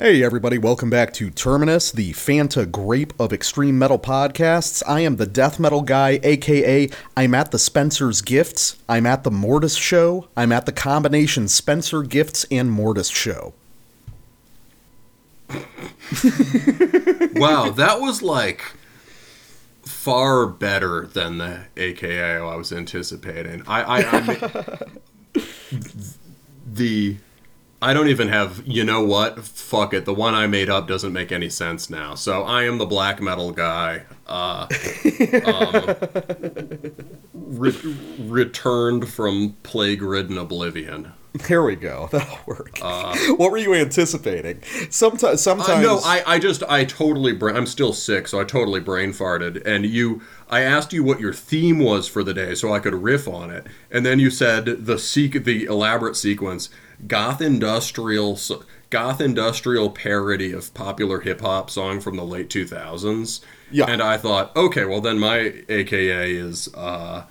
Hey, everybody, welcome back to Terminus, the Fanta Grape of Extreme Metal podcasts. I am the Death Metal Guy, aka I'm at the Spencer's Gifts, I'm at the Mortis Show, I'm at the combination Spencer Gifts and Mortis Show. wow, that was like far better than the AKA I was anticipating. I, I, I the I don't even have, you know what? Fuck it. The one I made up doesn't make any sense now. So I am the black metal guy. Uh, um, re- returned from plague ridden oblivion. There we go. That'll work. Uh, what were you anticipating? Sometimes, sometimes. Uh, no, I, I just, I totally, bra- I'm still sick, so I totally brain farted. And you, I asked you what your theme was for the day, so I could riff on it. And then you said the sequ- the elaborate sequence goth industrial goth industrial parody of popular hip hop song from the late 2000s. Yeah. And I thought, okay, well then my AKA is uh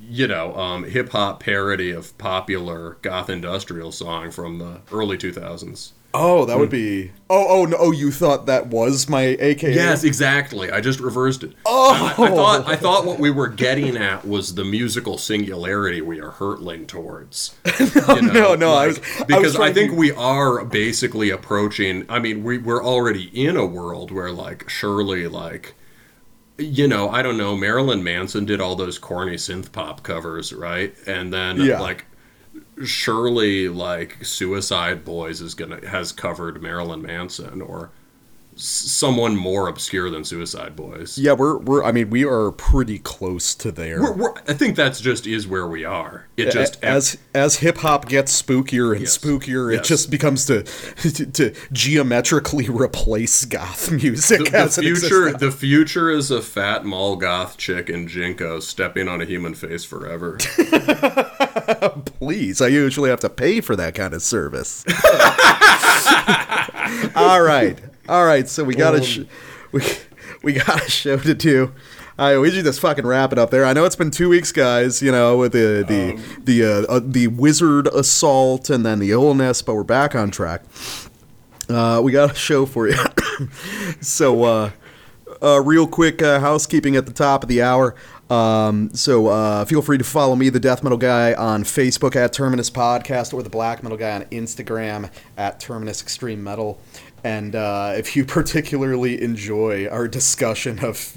you know, um, hip hop parody of popular goth industrial song from the early 2000s. Oh, that would hmm. be. Oh, oh no! Oh, you thought that was my AKA? Yes, exactly. I just reversed it. Oh, I, I, oh. thought I thought what we were getting at was the musical singularity we are hurtling towards. no, you know, no, no. Like, I was because I, was I think to... we are basically approaching. I mean, we we're already in a world where, like, surely, like, you know, I don't know. Marilyn Manson did all those corny synth pop covers, right? And then, yeah. like surely like Suicide Boys is gonna has covered Marilyn Manson or someone more obscure than Suicide Boys. Yeah, we're we're. I mean, we are pretty close to there. We're, we're, I think that's just is where we are. It just as as hip hop gets spookier and yes. spookier, yes. it just becomes to, to, to geometrically replace goth music. The, the future, the future is a fat mall goth chick in JNCO stepping on a human face forever. Please, I usually have to pay for that kind of service. All right. All right, so we got a sh- we we got a show to do. I right, we should just fucking wrap it up there. I know it's been two weeks, guys. You know, with the the um, the uh, uh, the wizard assault and then the illness, but we're back on track. Uh, we got a show for you. so, uh, uh, real quick uh, housekeeping at the top of the hour. Um, so uh, feel free to follow me, the Death Metal Guy, on Facebook at Terminus Podcast or the Black Metal Guy on Instagram at Terminus Extreme Metal. And uh, if you particularly enjoy our discussion of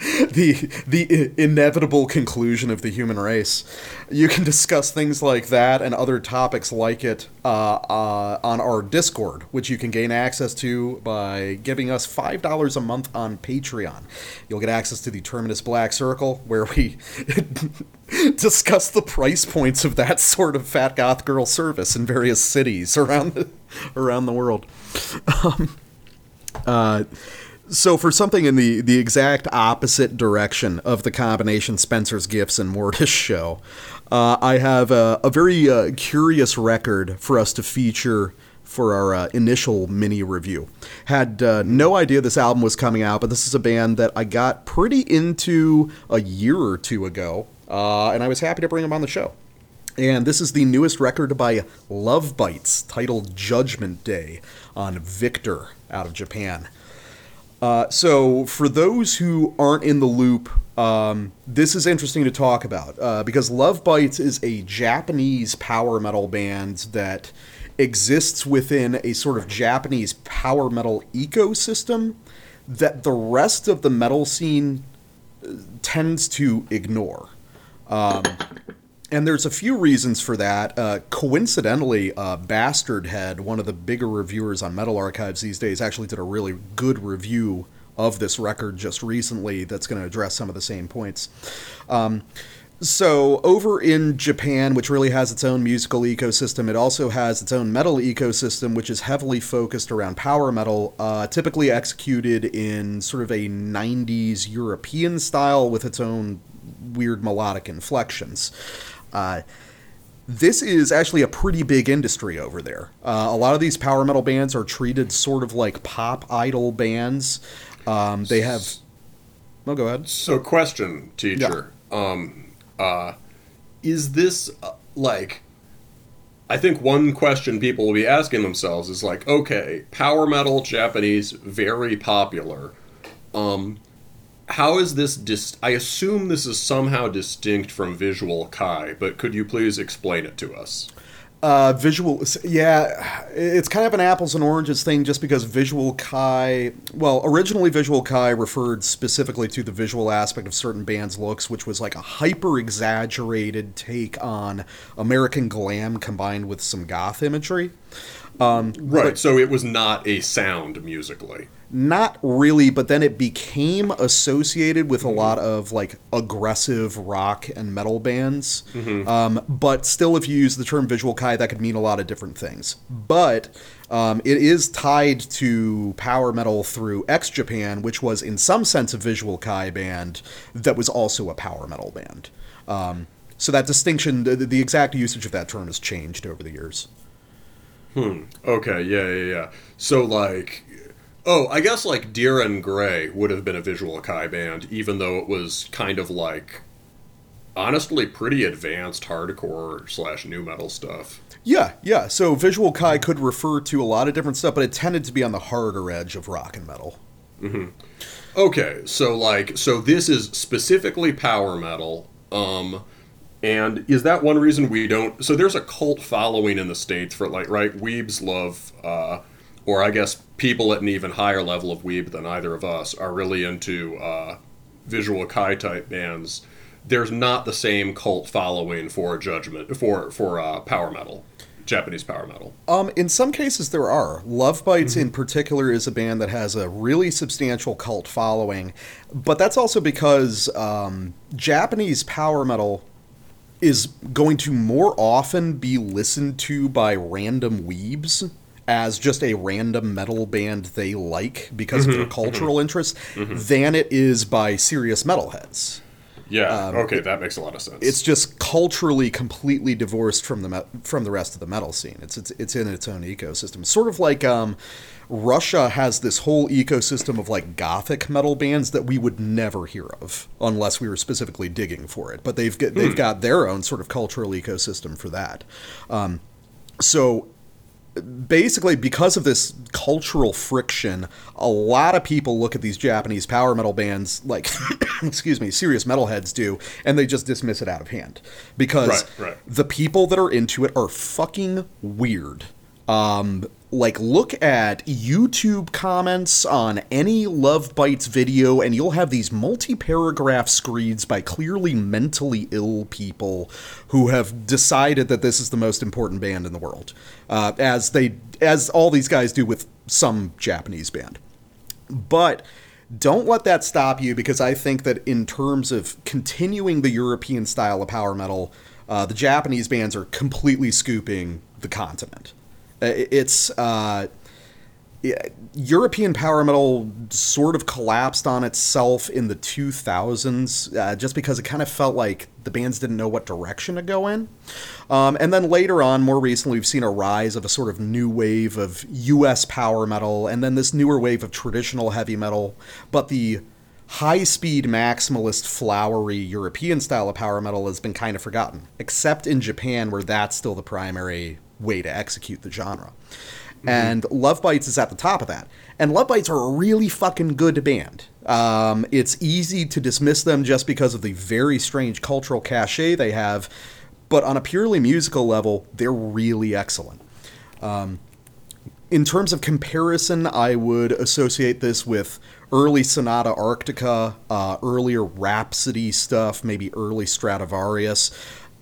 the the inevitable conclusion of the human race. You can discuss things like that and other topics like it uh, uh, on our Discord, which you can gain access to by giving us five dollars a month on Patreon. You'll get access to the Terminus Black Circle, where we discuss the price points of that sort of fat goth girl service in various cities around the, around the world. Um, uh, so for something in the the exact opposite direction of the combination Spencer's Gifts and Mortis show, uh, I have a, a very uh, curious record for us to feature for our uh, initial mini review. Had uh, no idea this album was coming out, but this is a band that I got pretty into a year or two ago, uh, and I was happy to bring them on the show. And this is the newest record by Love Bites, titled Judgment Day, on Victor out of Japan. Uh, so, for those who aren't in the loop, um, this is interesting to talk about uh, because Love Bites is a Japanese power metal band that exists within a sort of Japanese power metal ecosystem that the rest of the metal scene uh, tends to ignore. Um, and there's a few reasons for that. Uh, coincidentally, uh, Bastard Head, one of the bigger reviewers on Metal Archives these days, actually did a really good review of this record just recently that's going to address some of the same points. Um, so, over in Japan, which really has its own musical ecosystem, it also has its own metal ecosystem, which is heavily focused around power metal, uh, typically executed in sort of a 90s European style with its own weird melodic inflections. Uh, this is actually a pretty big industry over there. Uh, a lot of these power metal bands are treated sort of like pop idol bands. Um, they have. Oh, go ahead. So, question, teacher. Yeah. Um, uh, is this uh, like I think one question people will be asking themselves is like, okay, power metal Japanese very popular. Um, how is this dis- I assume this is somehow distinct from Visual Kai, but could you please explain it to us? Uh, visual, yeah, it's kind of an apples and oranges thing just because Visual Kai, well, originally Visual Kai referred specifically to the visual aspect of certain bands' looks, which was like a hyper exaggerated take on American glam combined with some goth imagery. Um, right, so it was not a sound musically. Not really, but then it became associated with a lot of like aggressive rock and metal bands. Mm-hmm. Um, but still, if you use the term visual kai, that could mean a lot of different things. But um, it is tied to power metal through X Japan, which was in some sense a visual kai band that was also a power metal band. Um, so that distinction, the, the exact usage of that term has changed over the years. Hmm. Okay. Yeah. Yeah. Yeah. So like, oh, I guess like Dir en Grey would have been a visual Kai band, even though it was kind of like, honestly, pretty advanced hardcore slash nu metal stuff. Yeah, yeah. So visual Kai could refer to a lot of different stuff, but it tended to be on the harder edge of rock and metal. Mm-hmm. Okay, so like, so this is specifically power metal. Um, and is that one reason we don't? So there's a cult following in the states for like, right? Weebs love, uh, or I guess people at an even higher level of weeb than either of us are really into uh, visual kai type bands. There's not the same cult following for judgment for for uh, power metal. Japanese power metal. Um, in some cases, there are. Love Bites, mm-hmm. in particular, is a band that has a really substantial cult following, but that's also because um, Japanese power metal is going to more often be listened to by random weebs as just a random metal band they like because mm-hmm, of their mm-hmm. cultural mm-hmm. interest mm-hmm. than it is by serious metalheads. Yeah. Um, okay, it, that makes a lot of sense. It's just culturally completely divorced from the me- from the rest of the metal scene. It's it's it's in its own ecosystem. Sort of like um, Russia has this whole ecosystem of like gothic metal bands that we would never hear of unless we were specifically digging for it. But they've got, they've hmm. got their own sort of cultural ecosystem for that. Um, so basically because of this cultural friction a lot of people look at these japanese power metal bands like excuse me serious metalheads do and they just dismiss it out of hand because right, right. the people that are into it are fucking weird um, like look at YouTube comments on any Love Bites video, and you'll have these multi paragraph screeds by clearly mentally ill people who have decided that this is the most important band in the world, uh, as they as all these guys do with some Japanese band. But don't let that stop you because I think that in terms of continuing the European style of power metal, uh, the Japanese bands are completely scooping the continent. Uh, it's uh, European power metal sort of collapsed on itself in the 2000s uh, just because it kind of felt like the bands didn't know what direction to go in. Um, and then later on, more recently, we've seen a rise of a sort of new wave of US power metal and then this newer wave of traditional heavy metal. But the high speed maximalist flowery European style of power metal has been kind of forgotten, except in Japan where that's still the primary way to execute the genre. Mm-hmm. And Love Bites is at the top of that. And Love Bites are a really fucking good band. Um, it's easy to dismiss them just because of the very strange cultural cachet they have, but on a purely musical level, they're really excellent. Um, in terms of comparison, I would associate this with early Sonata Arctica, uh, earlier Rhapsody stuff, maybe early Stratovarius,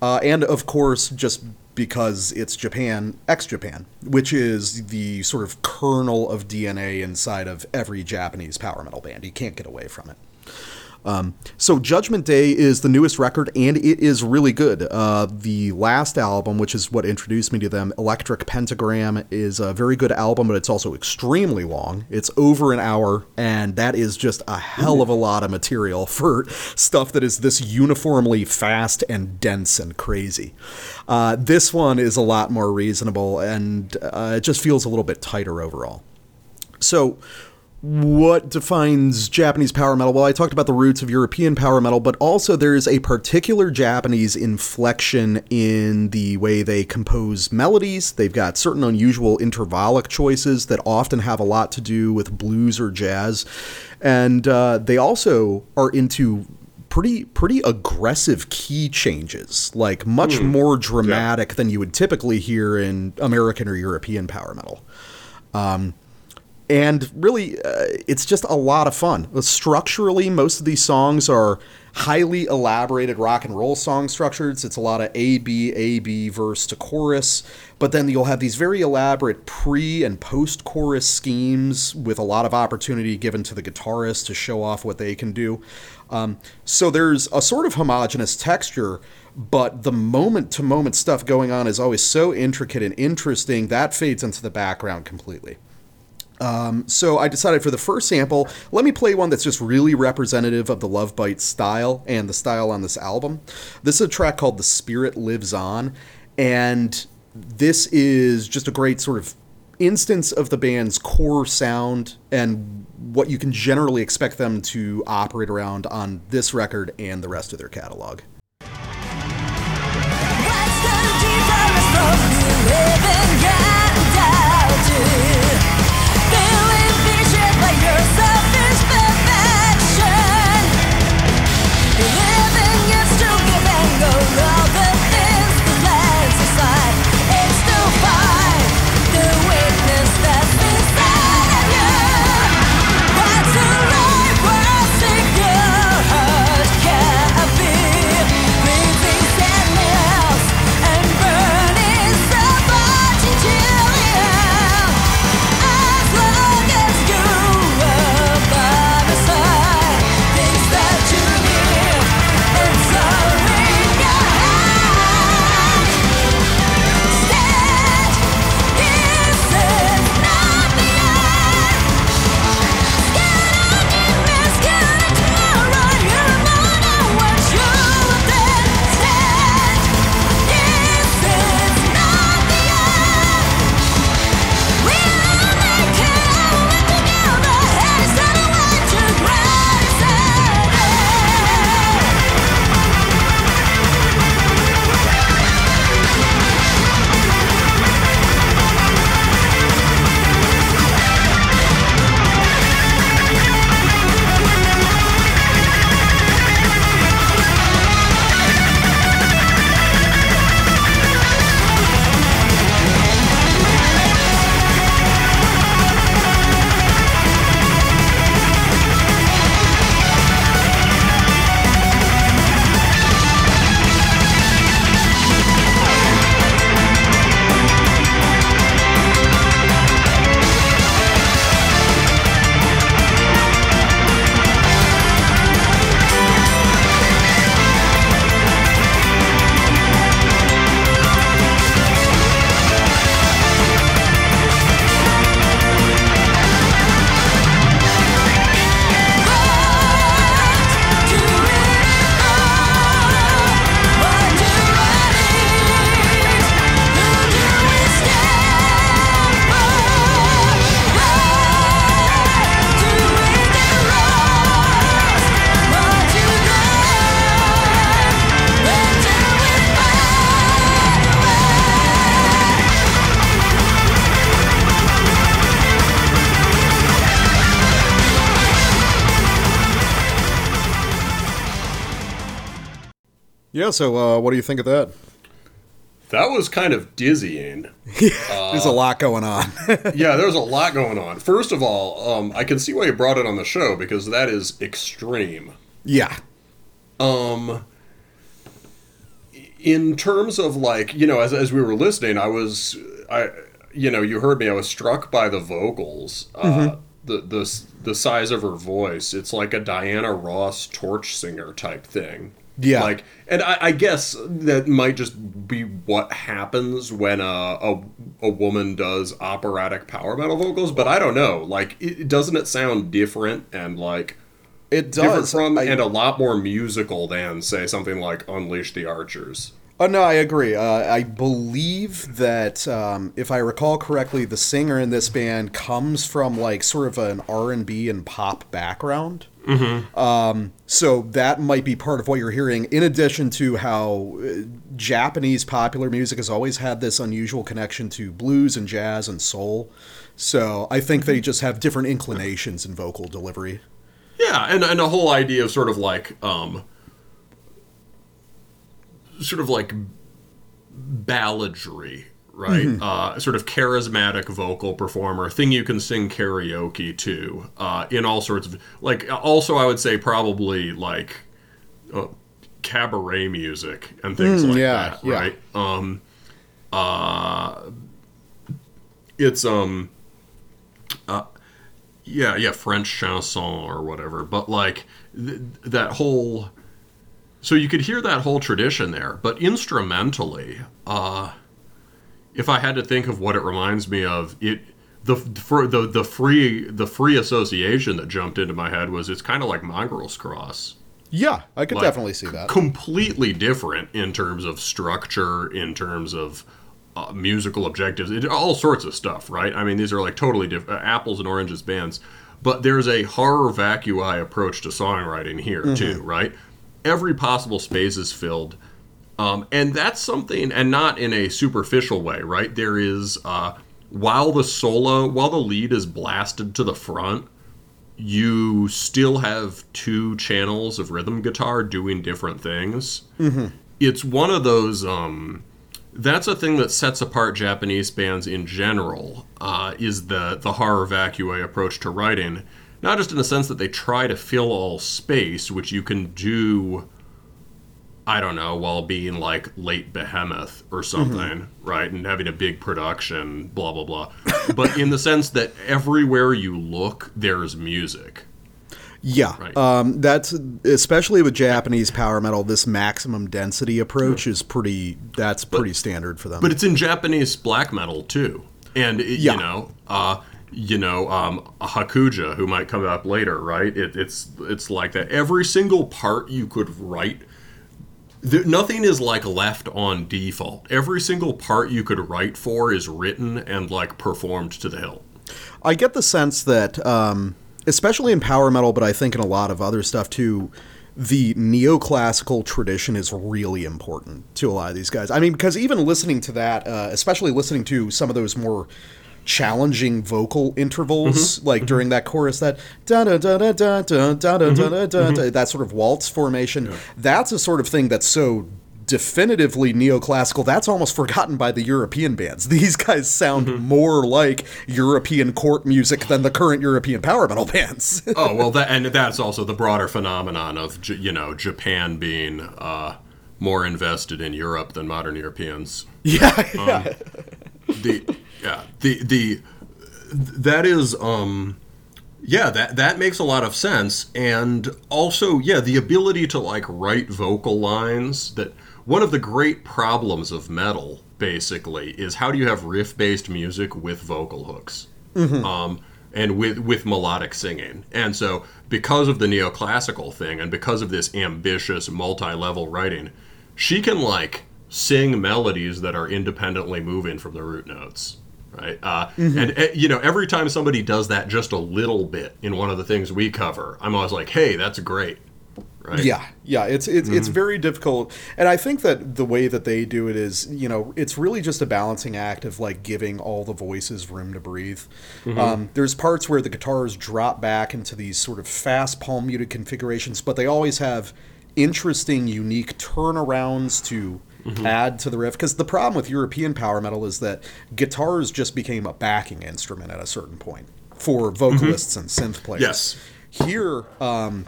uh, and of course, just because it's Japan, X Japan, which is the sort of kernel of DNA inside of every Japanese power metal band. You can't get away from it. Um, so Judgment Day is the newest record, and it is really good. Uh, the last album, which is what introduced me to them, Electric Pentagram, is a very good album, but it's also extremely long. It's over an hour, and that is just a hell of a lot of material for stuff that is this uniformly fast and dense and crazy. Uh, this one is a lot more reasonable, and uh, it just feels a little bit tighter overall. So what defines Japanese power metal? Well, I talked about the roots of European power metal, but also there's a particular Japanese inflection in the way they compose melodies. They've got certain unusual intervallic choices that often have a lot to do with blues or jazz. And uh, they also are into pretty pretty aggressive key changes, like much more dramatic than you would typically hear in American or European power metal. Um, and really, uh, it's just a lot of fun. Structurally, most of these songs are highly elaborated rock and roll song structures. It's a lot of A B A B verse to chorus, but then you'll have these very elaborate pre and post chorus schemes with a lot of opportunity given to the guitarist to show off what they can do. Um, so there's a sort of homogenous texture, but the moment to moment stuff going on is always so intricate and interesting that fades into the background completely. Um, so I decided for the first sample, let me play one that's just really representative of the Love Bite style and the style on this album. This is a track called The Spirit Lives On, and this is just a great sort of instance of the band's core sound and what you can generally expect them to operate around on this record and the rest of their catalog. Yeah, so uh, what do you think of that? That was kind of dizzying. There's a lot going on. yeah, there's a lot going on. First of all, um, I can see why you brought it on the show because that is extreme. yeah. Um, in terms of like you know, as as we were listening, I was I you know you heard me. I was struck by the vocals. Uh, the the the size of her voice. It's like a Diana Ross torch singer type thing. Yeah. Like, and I, I guess that might just be what happens when a, a a woman does operatic power metal vocals, but I don't know. Like, it, doesn't it sound different and like It different does. from I- and a lot more musical than say something like Unleash the Archers? Oh no, I agree. Uh, I believe that um, if I recall correctly, the singer in this band comes from like sort of an R and B and pop background. Mm-hmm. Um, so that might be part of what you're hearing. In addition to how uh, Japanese popular music has always had this unusual connection to blues and jazz and soul. So I think they just have different inclinations in vocal delivery. Yeah, and and the whole idea of sort of like um sort of like balladry, right? Mm-hmm. Uh, sort of charismatic vocal performer, thing you can sing karaoke to, uh, in all sorts of like. Also, I would say probably like uh, cabaret music and things Mm, like yeah, that, yeah. right? Um, uh, it's um, uh, yeah, yeah, French chanson or whatever, but like th- that whole so you could hear that whole tradition there, but instrumentally, uh, if I had to think of what it reminds me of, it the for the the free the free association that jumped into my head was it's kind of like Mongrel's Cross, Yeah, I could Like, definitely see that. completely different in terms of structure, in terms of uh, musical objectives, it, all sorts of stuff, right? I mean, these are like totally different apples and oranges bands, but there's a horror vacui approach to songwriting here too, right? Every possible space is filled. Um, and that's something, and not in a superficial way, right? There is, uh, while the solo, while the lead is blasted to the front, you still have two channels of rhythm guitar doing different things. It's one of those. Um, that's a thing that sets apart Japanese bands in general. Uh, is the the horror vacui approach to writing, not just in the sense that they try to fill all space, which you can do. I don't know, while being like late Behemoth or something, right? And having a big production, blah, blah, blah. but in the sense that everywhere you look, there's music. Yeah, Right. um, that's especially with Japanese power metal. This maximum density approach is pretty. That's pretty standard for them. But it's in Japanese black metal too. And, it, Yeah. you know, uh, you know, um, Hakuja, who might come up later, right? It, it's it's like that. Every single part you could write, there, nothing is like left on default. Every single part you could write for is written and like performed to the hilt. I get the sense that, um, especially in power metal, but I think in a lot of other stuff too, the neoclassical tradition is really important to a lot of these guys. I mean, because even listening to that, uh, especially listening to some of those more challenging vocal intervals, mm-hmm. like mm-hmm. during that chorus, that da da da da da da da da mm-hmm. da da da, that sort of waltz formation, that's a sort of thing that's so definitively neoclassical that's almost forgotten by the european bands. These guys sound more like european court music than the current european power metal bands. Oh well, that and that's also the broader phenomenon of you know Japan being uh, more invested in Europe than modern Europeans. yeah, yeah. Um, the yeah the the that is um yeah that that makes a lot of sense. And also yeah the ability to like write vocal lines that one of the great problems of metal basically is how do you have riff based music with vocal hooks? Um and with with melodic singing. And so because of the neoclassical thing and because of this ambitious multi-level writing she can like sing melodies that are independently moving from the root notes right? Uh, and uh, you know every time somebody does that just a little bit in one of the things we cover i'm always like hey that's great right? Yeah, yeah, it's it's it's very difficult, and I think that the way that they do it is, you know, it's really just a balancing act of like giving all the voices room to breathe. Um, there's parts where the guitars drop back into these sort of fast palm muted configurations, but they always have interesting, unique turnarounds to add to the riff. Because the problem with European power metal is that guitars just became a backing instrument at a certain point for vocalists and synth players. Yes. Here, um,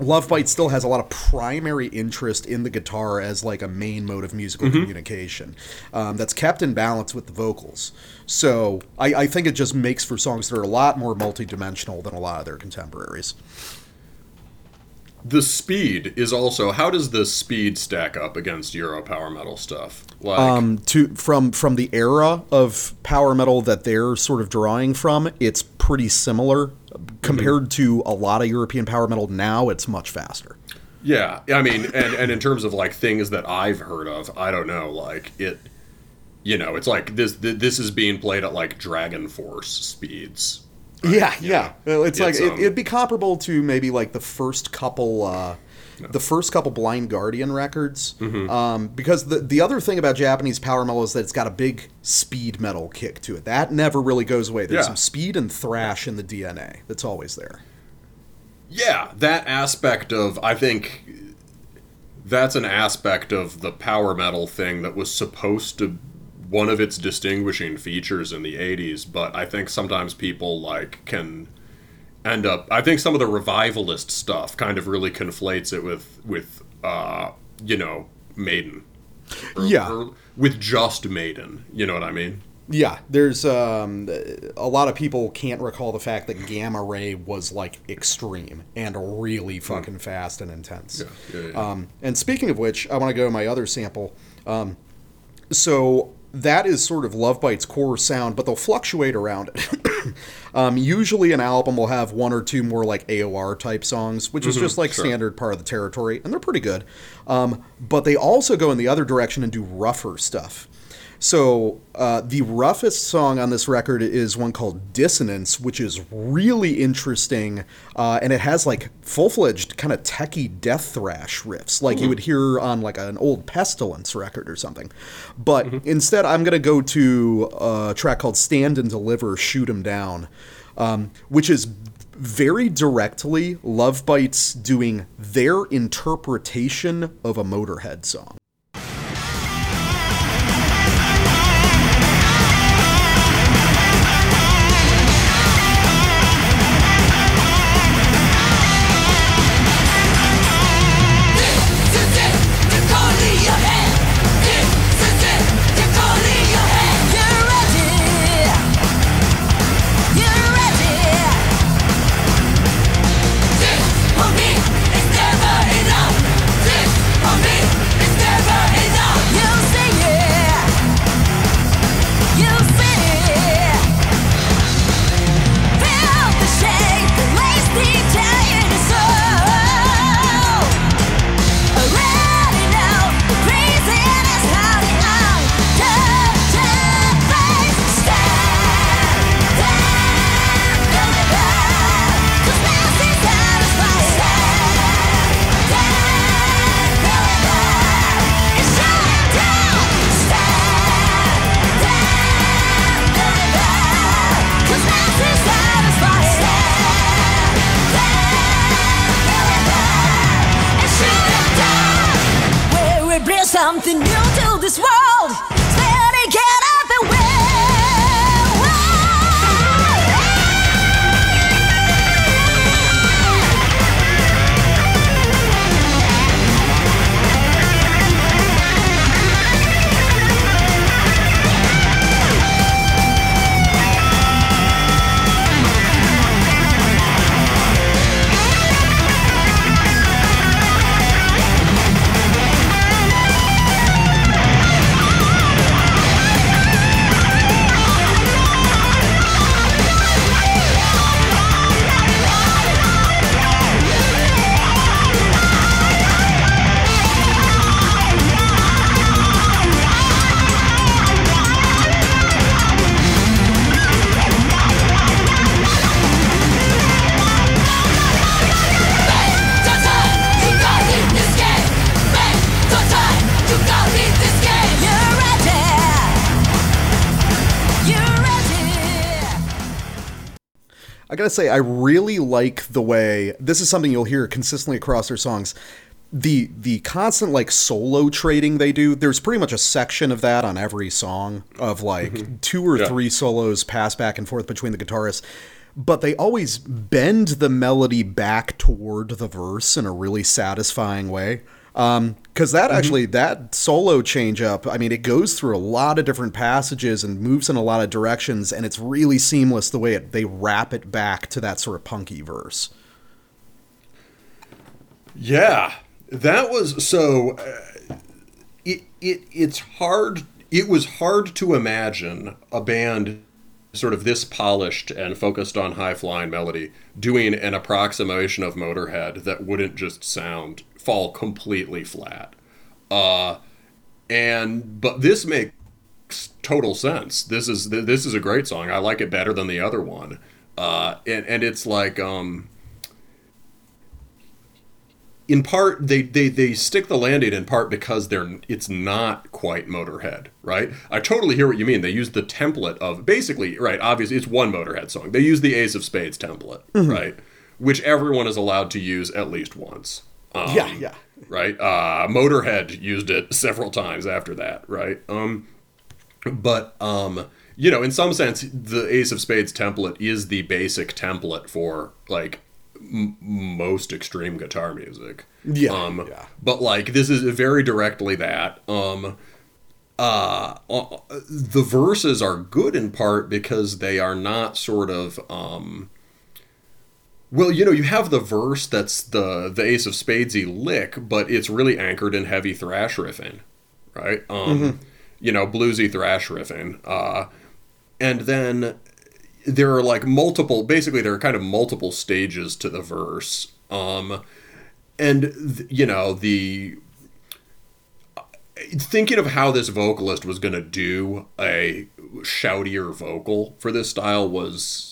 Love Bite still has a lot of primary interest in the guitar as like a main mode of musical communication um, that's kept in balance with the vocals. So I, I think it just makes for songs that are a lot more multidimensional than a lot of their contemporaries. The speed is also how does the speed stack up against euro power metal stuff like Um, to from from the era of power metal that they're sort of drawing from, it's pretty similar compared to a lot of European power metal. Now it's much faster. Yeah, I mean, and and in terms of like things that I've heard of, I don't know, like it, you know, it's like this this is being played at like Dragon Force speeds. Yeah, yeah. Well, It's, like It's, it, um, it'd be comparable to maybe like the first couple, uh, the first couple Blind Guardian records. Mm-hmm. Um, because the the other thing about Japanese power metal is that it's got a big speed metal kick to it. That never really goes away. There's Yeah. some speed and thrash in the DNA. That's always there. Yeah, that aspect of I think that's an aspect of the power metal thing that was supposed to one of its distinguishing features in the 80s, but I think sometimes people like can end up I think some of the revivalist stuff kind of really conflates it with with uh, you know, Maiden. Or- Yeah. or with just Maiden, you know what I mean? Yeah, there's um, a lot of people can't recall the fact that Gamma Ray was like extreme and really fucking fast and intense. Hmm. Yeah, yeah, yeah. Um, and speaking of which, I want to go to my other sample. Um, so that is sort of Love Bite's core sound, but they'll fluctuate around it. um, usually, an album will have one or two more like AOR type songs, which is just like sure. standard part of the territory, and they're pretty good. Um, but they also go in the other direction and do rougher stuff. So uh, the roughest song on this record is one called "Dissonance," which is really interesting, uh, and it has like full-fledged kind of techie death thrash riffs, like you would hear on like an old Pestilence record or something. But instead, I'm gonna go to a track called "Stand and Deliver, Shoot 'Em Down," um, which is very directly Love Bites doing their interpretation of a Motorhead song. Say, I really like the way this is something you'll hear consistently across their songs. The the constant like solo trading they do. There's pretty much a section of that on every song of like mm-hmm. two or Yeah. three solos pass back and forth between the guitarists. But they always bend the melody back toward the verse in a really satisfying way. Um, because that actually that solo change up, I mean, it goes through a lot of different passages and moves in a lot of directions, and it's really seamless the way it, they wrap it back to that sort of punky verse. Yeah, that was so. Uh, it it it's hard. It was hard to imagine a band sort of this polished and focused on high flying melody doing an approximation of Motorhead that wouldn't just sound fall completely flat. Uh, and but this makes total sense. This is this is a great song. I like it better than the other one. Uh, and and it's like um, in part they, they they stick the landing in part because they're it's not quite motorhead right i totally hear what you mean they use the template of basically right obviously it's one motorhead song they use the ace of spades template right which everyone is allowed to use at least once um, Yeah, yeah. right uh motorhead used it several times after that right um but um you know in some sense the ace of spades template is the basic template for like m- most extreme guitar music Yeah, um yeah. but like this is very directly that um uh, uh the verses are good in part because they are not sort of um well, you know, you have the verse that's the the Ace of Spadesy lick, but it's really anchored in heavy thrash riffing, right? Um, You know, bluesy thrash riffing, uh, and then there are like multiple. Basically, there are kind of multiple stages to the verse, um, and th- you know the thinking of how this vocalist was going to do a shoutier vocal for this style was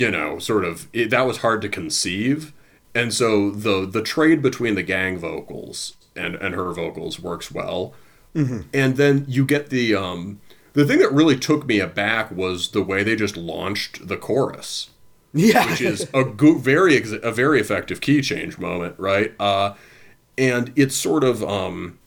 you know sort of it, that was hard to conceive and so the the trade between the gang vocals and and her vocals works well and then you get the um the thing that really took me aback was the way they just launched the chorus Yeah. which is a very ex- a very effective key change moment, right? Uh, and it's sort of um,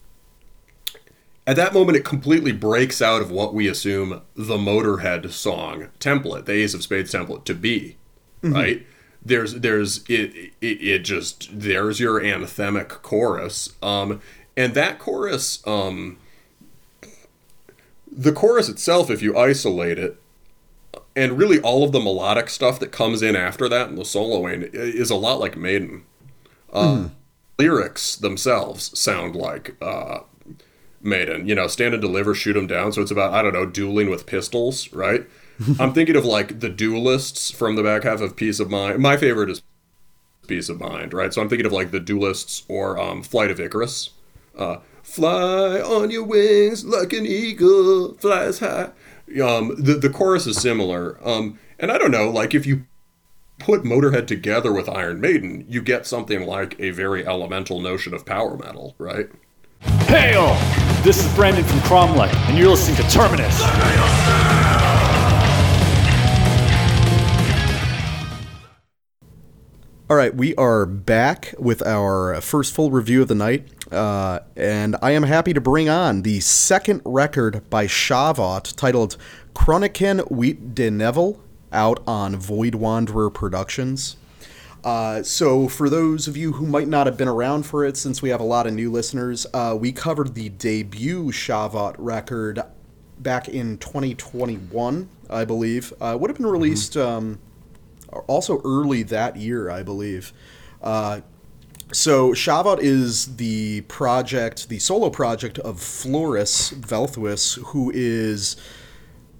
at that moment it completely breaks out of what we assume the Motorhead song template, the Ace of Spades template, to be, right? There's there's it, it it just there's your anthemic chorus, um, and that chorus um, the chorus itself, if you isolate it, and really all of the melodic stuff that comes in after that and the soloing is a lot like Maiden. Uh, Lyrics themselves sound like uh, Maiden. You know, stand and deliver, shoot them down. So it's about I don't know, dueling with pistols, right? I'm thinking of like the duelists from the back half of Piece of Mind. My favorite is Piece of Mind, right? So I'm thinking of like the duelists or um, Flight of Icarus. Uh, fly on your wings like an eagle flies high. Um, the the chorus is similar. Um, and I don't know, like if you put Motorhead together with Iron Maiden, you get something like a very elemental notion of power metal, right? Hail! This is Brandon from Cromlech, and you're listening to Terminus. All right, we are back with our first full review of the night, uh, and I am happy to bring on the second record by Shavat titled Chroniken Wheat de Neville out on Void Wanderer Productions. Uh, so, for those of you who might not have been around for it, since we have a lot of new listeners, uh, we covered the debut Shavat record back in 2021, I believe. Uh, would have been released. Um, also early that year, I believe. Uh, so Shavat is the project, the solo project of Floris Velthuis, who is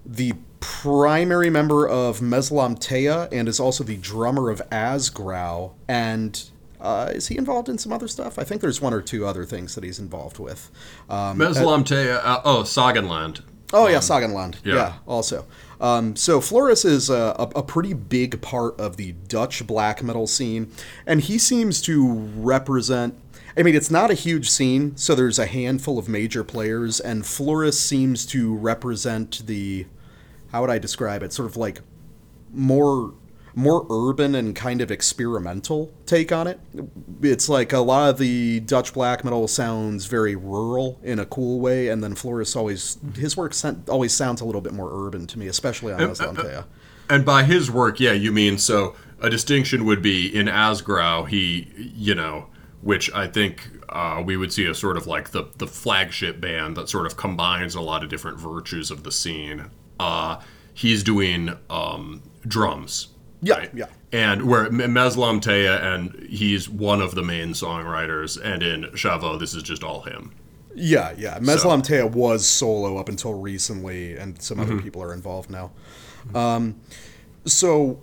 the primary member of Meslamtaea and is also the drummer of Asgrauw. And uh, is he involved in some other stuff? I think there's one or two other things that he's involved with. Um, Meslam Te, uh, oh, Sagenland. Oh yeah, Sagenland. yeah. Yeah. also. Um, so Floris is a, a, a pretty big part of the Dutch black metal scene, and he seems to represent. I mean, it's not a huge scene, so there's a handful of major players, and Floris seems to represent the. How would I describe it? Sort of like more more urban and kind of experimental take on it. It's like a lot of the Dutch black metal sounds very rural in a cool way, and then Floris always his work always sounds a little bit more urban to me, especially on Aslantea. And by his work, yeah, you mean so a distinction would be in Asgrauw, he, you know, which I think uh, we would see as sort of like the, the flagship band that sort of combines a lot of different virtues of the scene. Uh, he's doing um, drums. Yeah, yeah. And where Meslamtaea, and he's one of the main songwriters, and in Chavo, this is just all him. Yeah, yeah. Meslamtaea was solo up until recently, and some other people are involved now. Um, so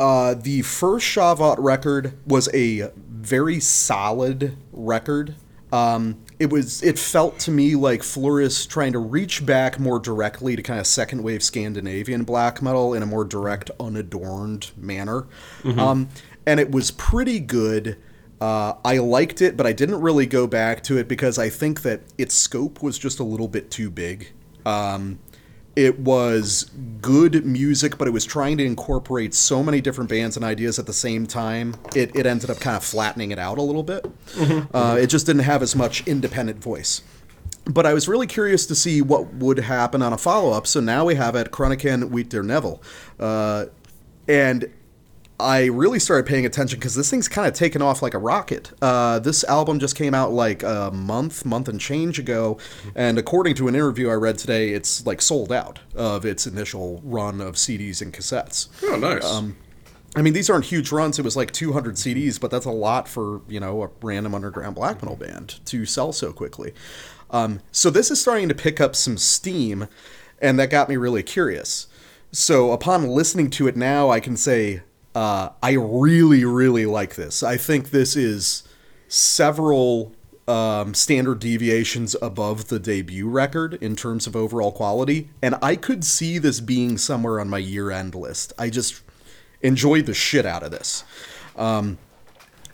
uh, the first Shavat record was a very solid record. Um, it was. It felt to me like Floris trying to reach back more directly to kind of second wave Scandinavian black metal in a more direct, unadorned manner, um, and it was pretty good. Uh, I liked it, but I didn't really go back to it because I think that its scope was just a little bit too big. Um, it was good music, but it was trying to incorporate so many different bands and ideas at the same time. It, it ended up kind of flattening it out a little bit. Uh, it just didn't have as much independent voice. But I was really curious to see what would happen on a follow up. So now we have at Chronican Wheat der Neville. Uh, and I really started paying attention because this thing's kind of taken off like a rocket. Uh, this album just came out like a month, month and change ago, and according to an interview I read today, it's like sold out of its initial run of CDs and cassettes. Oh, nice. Um, I mean, these aren't huge runs. It was like 200 CDs, but that's a lot for you know a random underground black metal band to sell so quickly. Um, so this is starting to pick up some steam, and that got me really curious. So upon listening to it now, I can say uh, I really, really like this. I think this is several um, standard deviations above the debut record in terms of overall quality, and I could see this being somewhere on my year-end list. I just enjoyed the shit out of this. Um,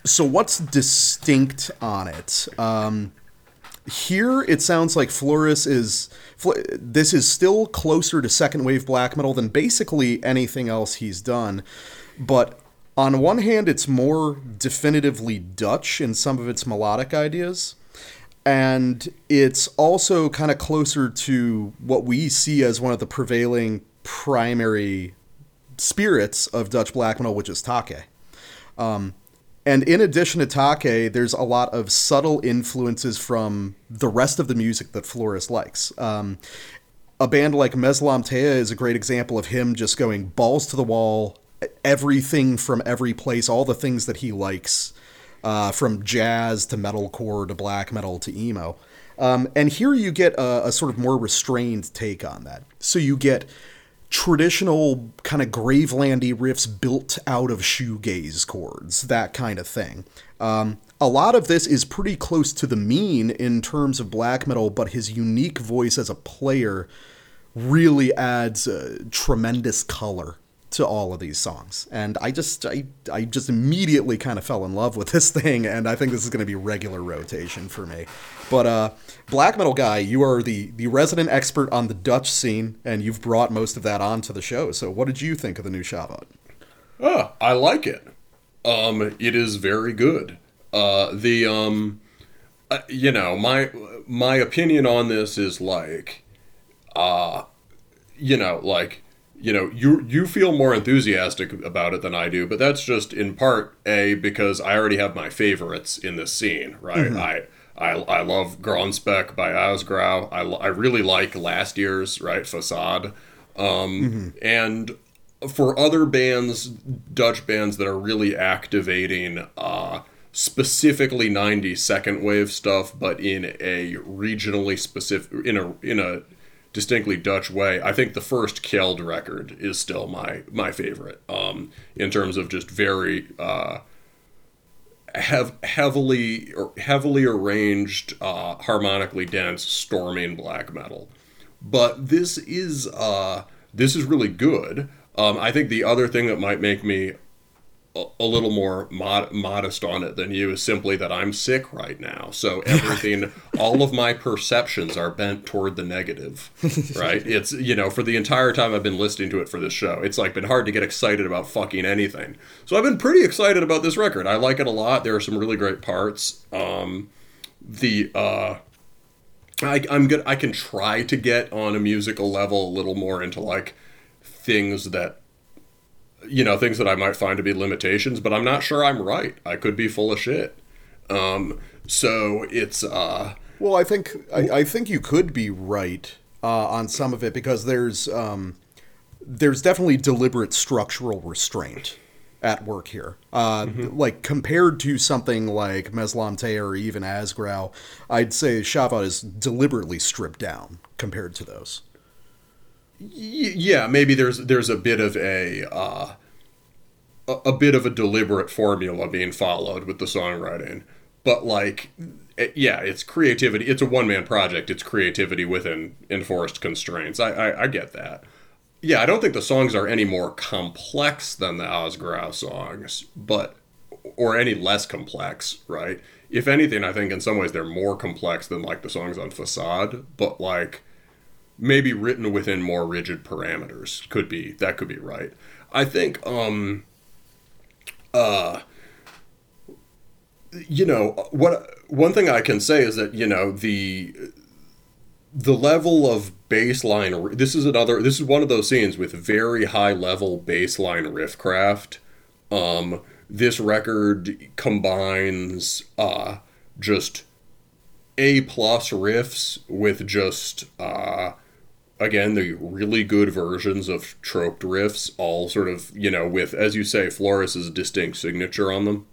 so what's distinct on it? Um, here it sounds like Floris is this is still closer to second wave black metal than basically anything else he's done. But on one hand, it's more definitively Dutch in some of its melodic ideas. And it's also kind of closer to what we see as one of the prevailing primary spirits of Dutch black metal, which is Take. Um, and in addition to Take, there's a lot of subtle influences from the rest of the music that Floris likes. Um, a band like Meslamtaea is a great example of him just going balls to the wall, everything from every place, all the things that he likes, uh, from jazz to metalcore to black metal to emo. Um, and here you get a, a sort of more restrained take on that. So you get traditional kind of gravelandy riffs built out of shoegaze chords, that kind of thing. Um, a lot of this is pretty close to the mean in terms of black metal, but his unique voice as a player really adds tremendous color to all of these songs. And I just I, I just immediately kind of fell in love with this thing and I think this is going to be regular rotation for me. But uh Black Metal guy, you are the the resident expert on the Dutch scene and you've brought most of that onto the show. So what did you think of the new Schavot? Ah, I like it. Um, it is very good. Uh, the um, uh, you know, my my opinion on this is like, uh, you know, like, you know, you you feel more enthusiastic about it than I do, but that's just in part a because I already have my favorites in this scene, right? I. I, I love Gronspec by Asgrauw. I, I really like last year's, right, Facade. Um, And for other bands, Dutch bands that are really activating uh, specifically 90s second wave stuff, but in a regionally specific, in a in a distinctly Dutch way, I think the first Kjeld record is still my my favorite. Um, in terms of just very uh, hev- heavily or heavily arranged, uh, harmonically dense, storming black metal. But this is uh, this is really good. Um, I think the other thing that might make me a, little more mod- modest on it than you is simply that I'm sick right now. So everything, all of my perceptions are bent toward the negative, right? It's, you know, for the entire time I've been listening to it for this show, it's like been hard to get excited about fucking anything. So I've been pretty excited about this record. I like it a lot. There are some really great parts. Um, the, uh, I, I'm good. I can try to get on a musical level a little more into like things that you know things that I might find to be limitations, but I'm not sure I'm right. I could be full of shit. Um, so it's uh, Well, I think I, I think you could be right uh, on some of it because there's um, there's definitely deliberate structural restraint at work here. Uh, Like compared to something like Meslamtaea or even Asgrauw, I'd say Schavot is deliberately stripped down compared to those. Yeah, maybe there's there's a bit of a uh, a, a bit of a deliberate formula being followed with the songwriting, but like, it- yeah, it's creativity. It's a one man project. It's creativity within enforced constraints. I, I I get that. Yeah, I don't think the songs are any more complex than the Asgrauw songs, but or any less complex, right? If anything, I think in some ways they're more complex than like the songs on Facade, but like maybe written within more rigid parameters. Could be that could be right. I think um uh you know what one thing i can say is that you know the the level of baseline this is another this is one of those scenes with very high level baseline riff craft um this record combines uh just a plus riffs with just uh again the really good versions of troped riffs all sort of you know with as you say Floris's distinct signature on them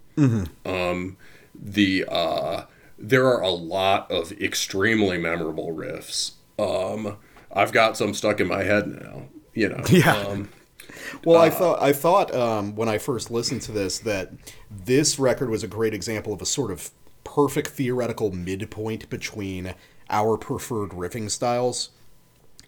um the uh there are a lot of extremely memorable riffs um i've got some stuck in my head now you know Yeah. um, Well, I thought I thought um, when I first listened to this that this record was a great example of a sort of perfect theoretical midpoint between our preferred riffing styles.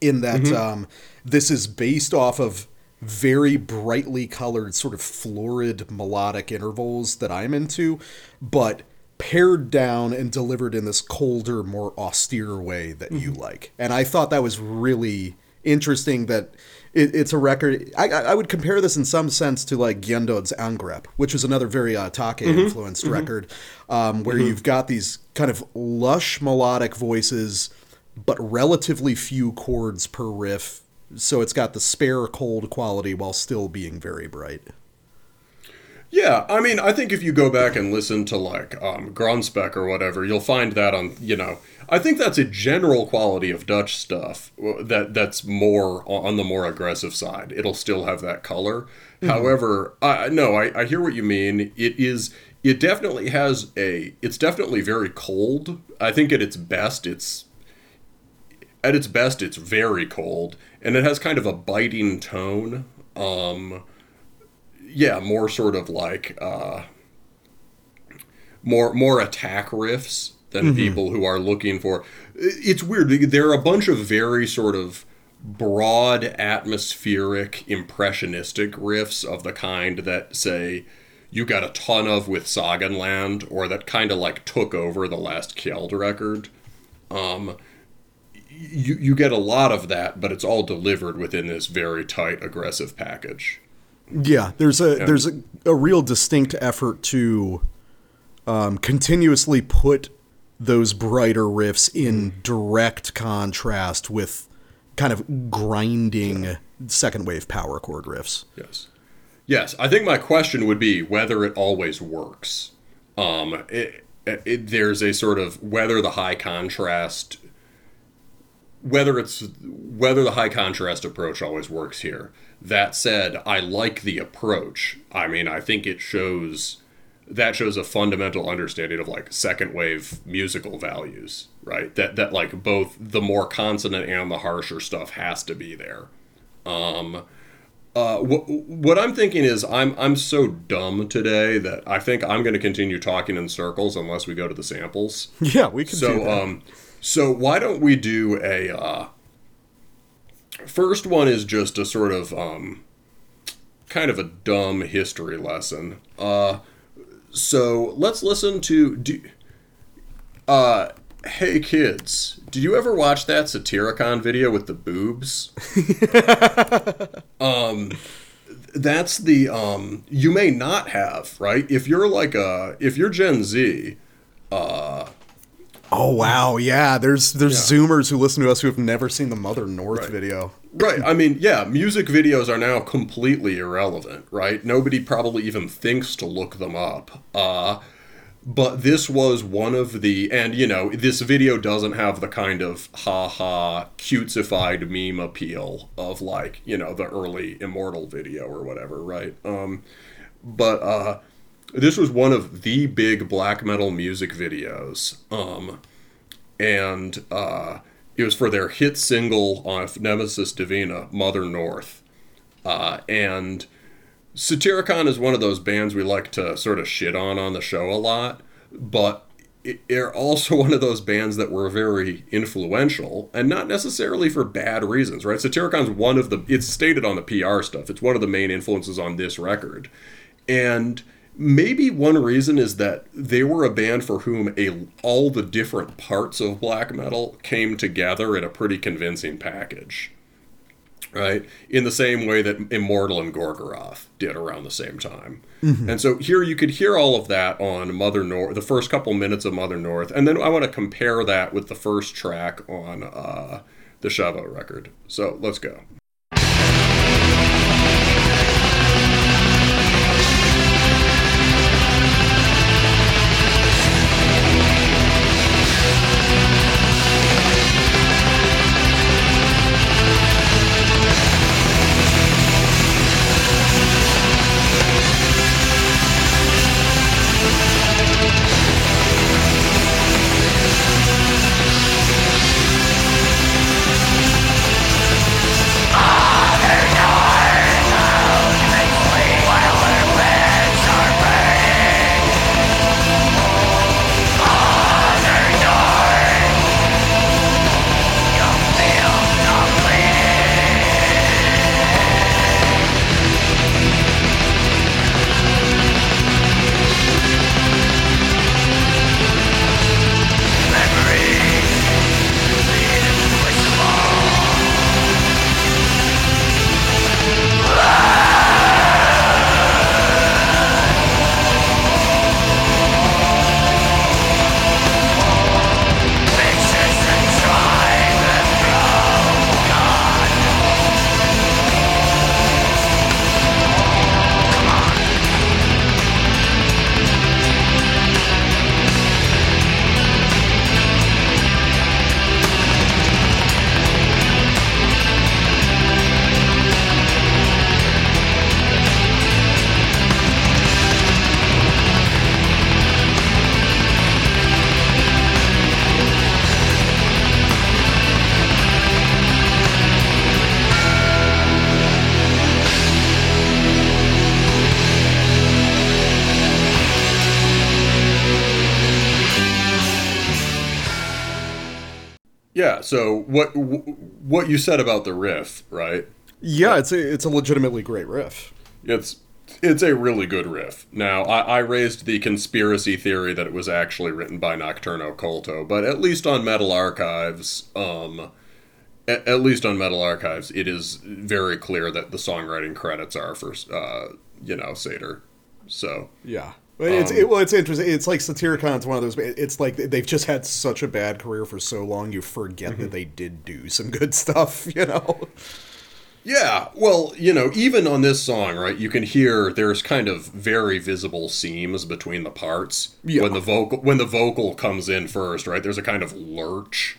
In that um, this is based off of very brightly colored, sort of florid melodic intervals that I'm into, but pared down and delivered in this colder, more austere way that you like. And I thought that was really interesting that it, it's a record. I, I would compare this in some sense to like Gjendød's Angrep, which is another very uh, Take influenced record, um, where you've got these kind of lush melodic voices, but relatively few chords per riff. So it's got the spare cold quality while still being very bright. Yeah, I mean, I think if you go back and listen to like um, Grunspec or whatever, you'll find that on you know. I think that's a general quality of Dutch stuff that that's more on the more aggressive side. It'll still have that color. However, I no, I, I hear what you mean. It is. It definitely has a. It's definitely very cold. I think at its best, it's at its best, it's very cold, and it has kind of a biting tone. Um, yeah, more sort of like uh, more more attack riffs than people who are looking for. It's weird. There are a bunch of very sort of broad, atmospheric, impressionistic riffs of the kind that say you got a ton of with Sagenland, or that kind of like took over the last Kjeld record. Um, you you get a lot of that, but it's all delivered within this very tight, aggressive package. Yeah, there's a there's a, a real distinct effort to um, continuously put those brighter riffs in direct contrast with kind of grinding second wave power chord riffs. Yes. Yes, I think my question would be whether it always works. Um, it, it, there's a sort of whether the high contrast, whether it's whether the high contrast approach always works here. That said, I like the approach. I mean, I think it shows that shows a fundamental understanding of like second wave musical values, right? That that like both the more consonant and the harsher stuff has to be there. Um, uh, what, what I'm thinking is I'm I'm so dumb today that I think I'm going to continue talking in circles unless we go to the samples. Yeah, we can do So that. um, so why don't we do a uh, first one is just a sort of um, kind of a dumb history lesson. Uh, so let's listen to do. Uh, hey kids, did you ever watch that Satyricon video with the boobs? um, that's the um. You may not have right if you're like a if you're Gen Z. oh wow, yeah. There's there's Yeah. Zoomers who listen to us who have never seen the Mother North Right. video. Right. I mean, yeah, music videos are now completely irrelevant, right? Nobody probably even thinks to look them up. Uh, but this was one of the, and you know, this video doesn't have the kind of ha ha cutesified meme appeal of like, you know, the early Immortal video or whatever, right? Um, but uh, this was one of the big black metal music videos. Um, and uh, it was for their hit single on Nemesis Divina, Mother North. Uh, and Satyricon is one of those bands we like to sort of shit on on the show a lot, but they're also one of those bands that were very influential and not necessarily for bad reasons, right? Satyricon's one of the, it's stated on the PR stuff, it's one of the main influences on this record. And maybe one reason is that they were a band for whom a all the different parts of black metal came together in a pretty convincing package right? In the same way that Immortal and Gorgoroth did around the same time. And so here you could hear all of that on Mother North, the first couple minutes of Mother North, and then I want to compare that with the first track on uh, the Schavot record. So let's go. What what you said about the riff, right? Yeah, it's a it's a legitimately great riff. It's it's a really good riff. Now, I, I raised the conspiracy theory that it was actually written by Nocturno Culto, but at least on Metal Archives, um, at, at least on Metal Archives, it is very clear that the songwriting credits are for, uh, you know, Satyr. So, Yeah. But It's it, um, well, it's interesting. It's like Satyricon's one of those. It's like they've just had such a bad career for so long, you forget that mm-hmm. they did do some good stuff. You know. Yeah, well, you know, even on this song, right, you can hear there's kind of very visible seams between the parts. Yeah. When the vocal when the vocal comes in first, right? There's a kind of lurch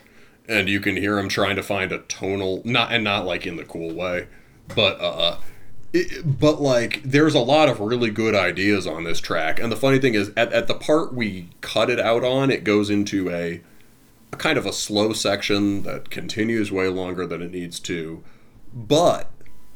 and you can hear him trying to find a tonal not and not like in the cool way, but uh, uh it, but like there's a lot of really good ideas on this track. And the funny thing is at, at the part we cut it out on, it goes into a a kind of a slow section that continues way longer than it needs to, but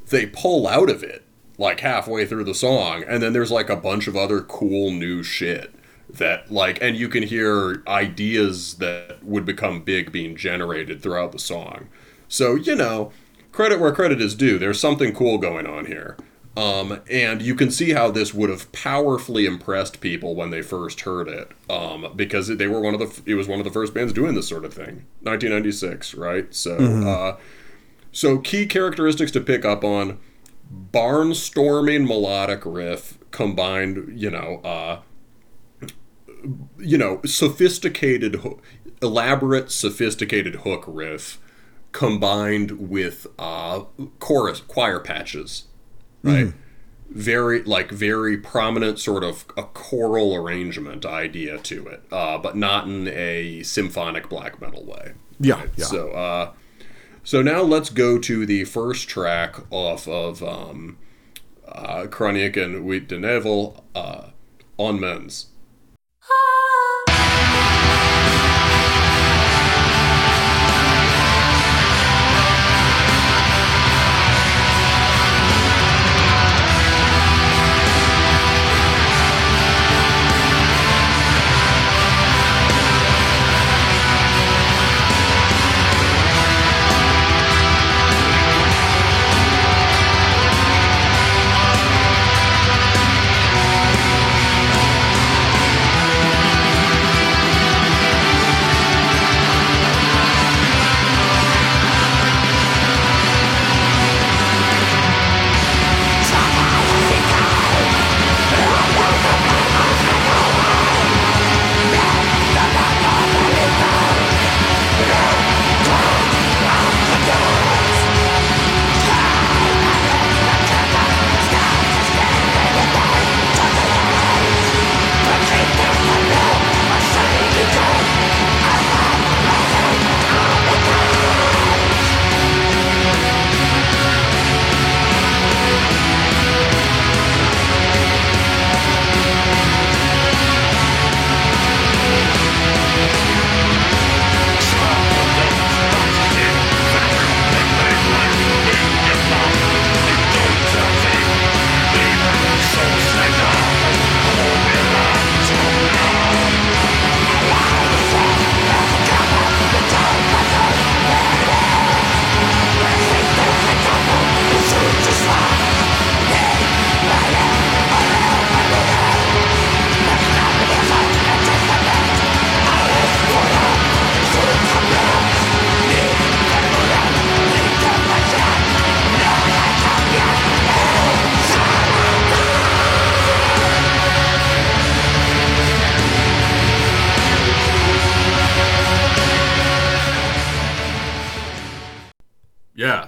they pull out of it like halfway through the song, and then there's like a bunch of other cool new shit that like, and you can hear ideas that would become big being generated throughout the song. So you know, credit where credit is due. There's something cool going on here. Um, and you can see how this would have powerfully impressed people when they first heard it, um, because they were one of the it was one of the first bands doing this sort of thing, 1996, right? So, uh, so key characteristics to pick up on: barnstorming melodic riff combined, you know, uh, you know, sophisticated, elaborate, sophisticated hook riff combined with uh, chorus choir patches, right? Very like very prominent sort of a choral arrangement idea to it, uh, but not in a symphonic black metal way. Yeah, yeah. So, uh, so now let's go to the first track off of um, uh, Kroniken with de Nevel uh, on Mens.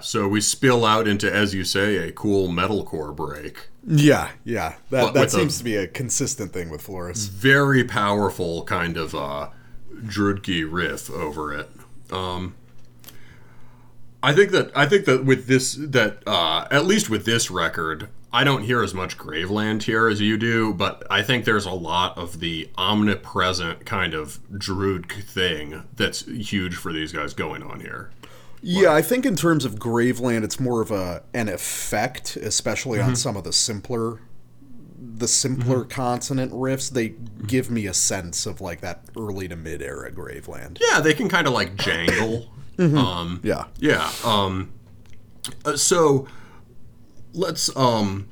So we spill out into, as you say, a cool metalcore break. Yeah, yeah. That that seems to be a consistent thing with Floris. very powerful kind of uh, riff over it. Um, I think that I think that with this that uh, at least with this record, I don't hear as much Graveland here as you do, but I think there's a lot of the omnipresent kind of Drudkh thing that's huge for these guys going on here. Yeah, I think in terms of Graveland, it's more of a an effect, especially on some of the simpler, the simpler consonant riffs. They give me a sense of like that early to mid era Graveland. Yeah, they can kind of like jangle. Um, Yeah, Yeah. Um, uh, so let's. Um,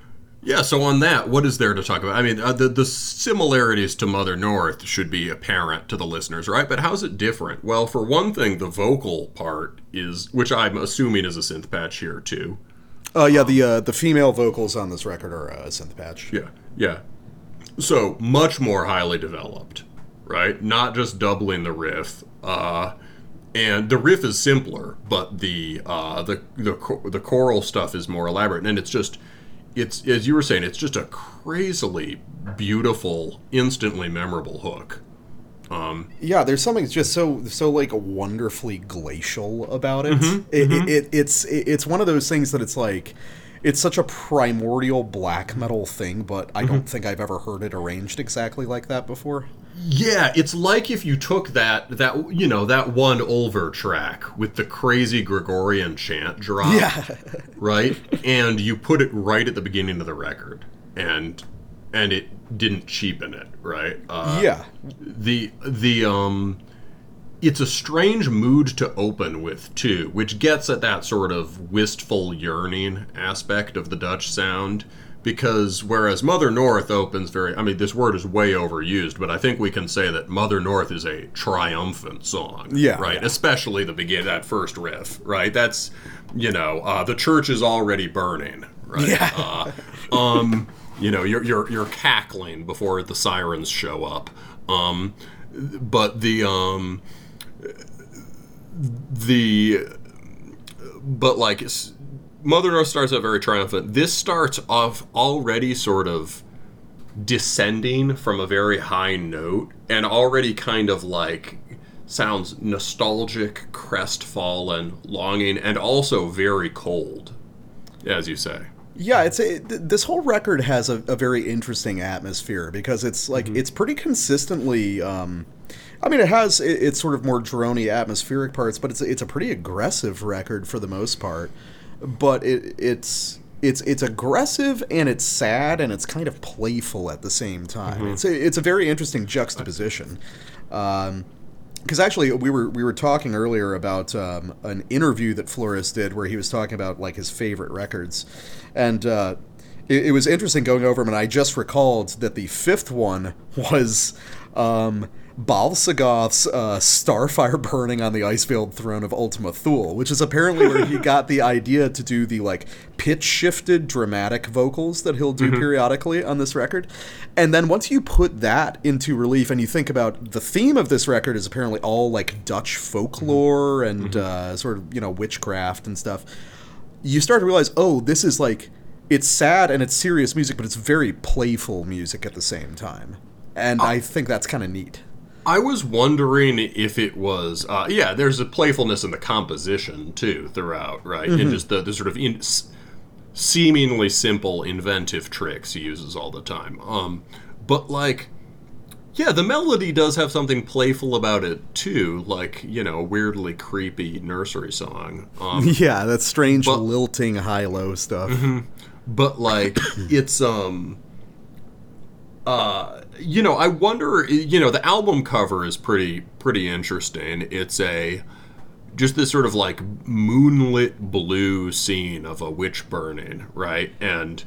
yeah. So on that, what is there to talk about? I mean, uh, the the similarities to Mother North should be apparent to the listeners, right? But how's it different? Well, for one thing, the vocal part is, which I'm assuming is a synth patch here too. uh, yeah. The uh, the female vocals on this record are uh, synth patch. Yeah. Yeah. So much more highly developed, right? Not just doubling the riff. Uh, and the riff is simpler, but the uh, the the the choral stuff is more elaborate, and it's just it's as you were saying, it's just a crazily beautiful, instantly memorable hook. Yeah, there's something just so so like wonderfully glacial about it. Mm-hmm, It, it, it it's it, it's one of those things that it's like it's such a primordial black metal thing, but I Mm-hmm. don't think I've ever heard it arranged exactly like that before. Yeah, it's like if you took that that you know that one Ulver track with the crazy Gregorian chant drop, Yeah. right, and you put it right at the beginning of the record, and and it didn't cheapen it, right? Uh, yeah. the the um it's a strange mood to open with too which gets at that sort of wistful yearning aspect of the dutch sound because whereas mother north opens very i mean this word is way overused but i think we can say that mother north is a triumphant song Yeah, right yeah. especially the begin that first riff right that's you know uh, the church is already burning right Yeah. uh, um, you know, you're you're you're cackling before the sirens show up. Um, but the um, the but like s- Mother North starts out very triumphant. This starts off already sort of descending from a very high note and already kind of like sounds nostalgic, crestfallen, longing, and also very cold, as you say. Yeah, it's a, this whole record has a, a very interesting atmosphere because it's like it's pretty consistently. Um, I mean, it has it, it's sort of more drony atmospheric parts, but it's it's a pretty aggressive record for the most part. But it it's it's it's aggressive and it's sad and it's kind of playful at the same time. It's a, it's a very interesting juxtaposition. Um, because actually we were we were talking earlier about um, an interview that Floris did where he was talking about like his favorite records, and uh, it, it was interesting going over them. And I just recalled that the fifth one was um, Bal-Sagoth's uh, Starfire burning on the ice-veiled throne of Ultima Thule, which is apparently where he got the idea to do the like pitch shifted dramatic vocals that he'll do periodically on this record. And then once you put that into relief and you think about the theme of this record is apparently all like Dutch folklore and uh, sort of, you know, witchcraft and stuff, you start to realize, oh, this is like it's sad and it's serious music, but it's very playful music at the same time. And I think that's kind of neat. I was wondering if it was, uh, yeah. There's a playfulness in the composition too throughout, right? And just the, the sort of in, s- seemingly simple inventive tricks he uses all the time. Um, but like, yeah, the melody does have something playful about it too, like you know, a weirdly creepy nursery song. Um, Yeah, that strange But- lilting high-low stuff. but like it's um uh you know i wonder you know the album cover is pretty pretty interesting. It's a just this sort of like moonlit blue scene of a witch burning right? And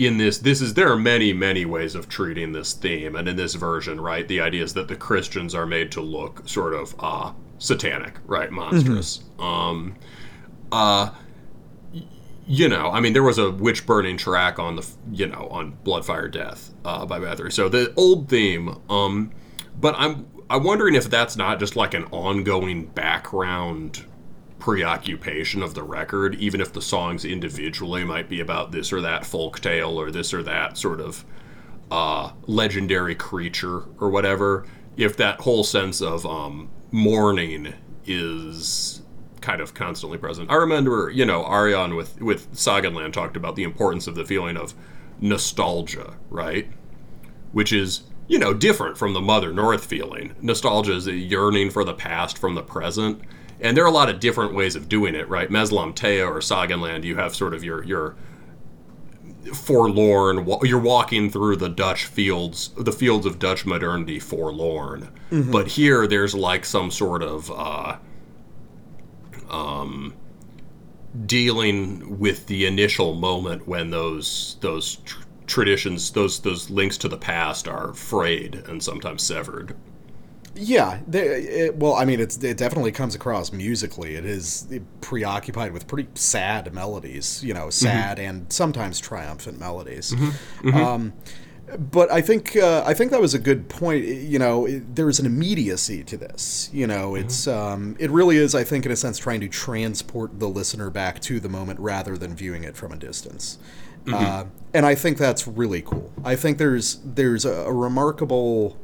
in this this is there are many many ways of treating this theme. And in this version right the idea is that the christians are made to look sort of uh satanic right monstrous. Um uh you know, I mean, there was a witch burning track on the, you know, on Bloodfire Death uh, by Bathory. So the old theme, um, but I'm I'm wondering if that's not just like an ongoing background preoccupation of the record, even if the songs individually might be about this or that folk tale or this or that sort of uh, legendary creature or whatever. If that whole sense of um, mourning is kind of constantly present. I remember, you know, Arion with with Sagenland talked about the importance of the feeling of nostalgia, right? Which is, you know, different from the Mother North feeling. Nostalgia is a yearning for the past from the present. And there are a lot of different ways of doing it, right? Meslamtaea or Sagenland, you have sort of your your forlorn. You're walking through the Dutch fields, the fields of Dutch modernity, forlorn. But here, there's like some sort of uh, um, dealing with the initial moment when those those tr- traditions, those those links to the past, are frayed and sometimes severed. Yeah, they, it, well, I mean, it's it definitely comes across musically. It is preoccupied with pretty sad melodies, you know, sad and sometimes triumphant melodies. Um, but I think uh, I think that was a good point. You know, it- there is an immediacy to this. You know, it's um, it really is. I think in a sense trying to transport the listener back to the moment rather than viewing it from a distance. Uh, and I think that's really cool. I think there's there's a, a remarkable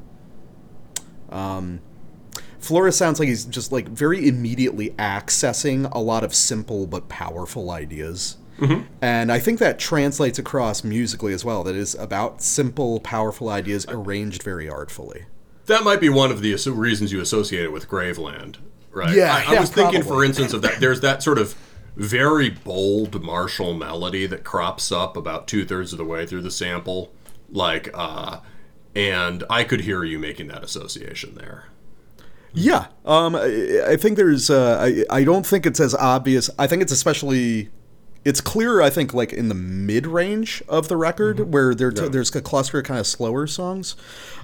Floris sounds like he's just like very immediately accessing a lot of simple but powerful ideas. And I think that translates across musically as well. That is about simple, powerful ideas arranged very artfully. That might be one of the reasons you associate it with Graveland, right? Yeah, I, I yeah, was thinking, for instance, of that. There's that sort of very bold martial melody that crops up about two thirds of the way through the sample, like, uh, and I could hear you making that association there. Yeah, um, I, I think there's. Uh, I I don't think it's as obvious. I think it's especially. It's clear, I think, like in the mid range of the record, where there there's a cluster of kind of slower songs,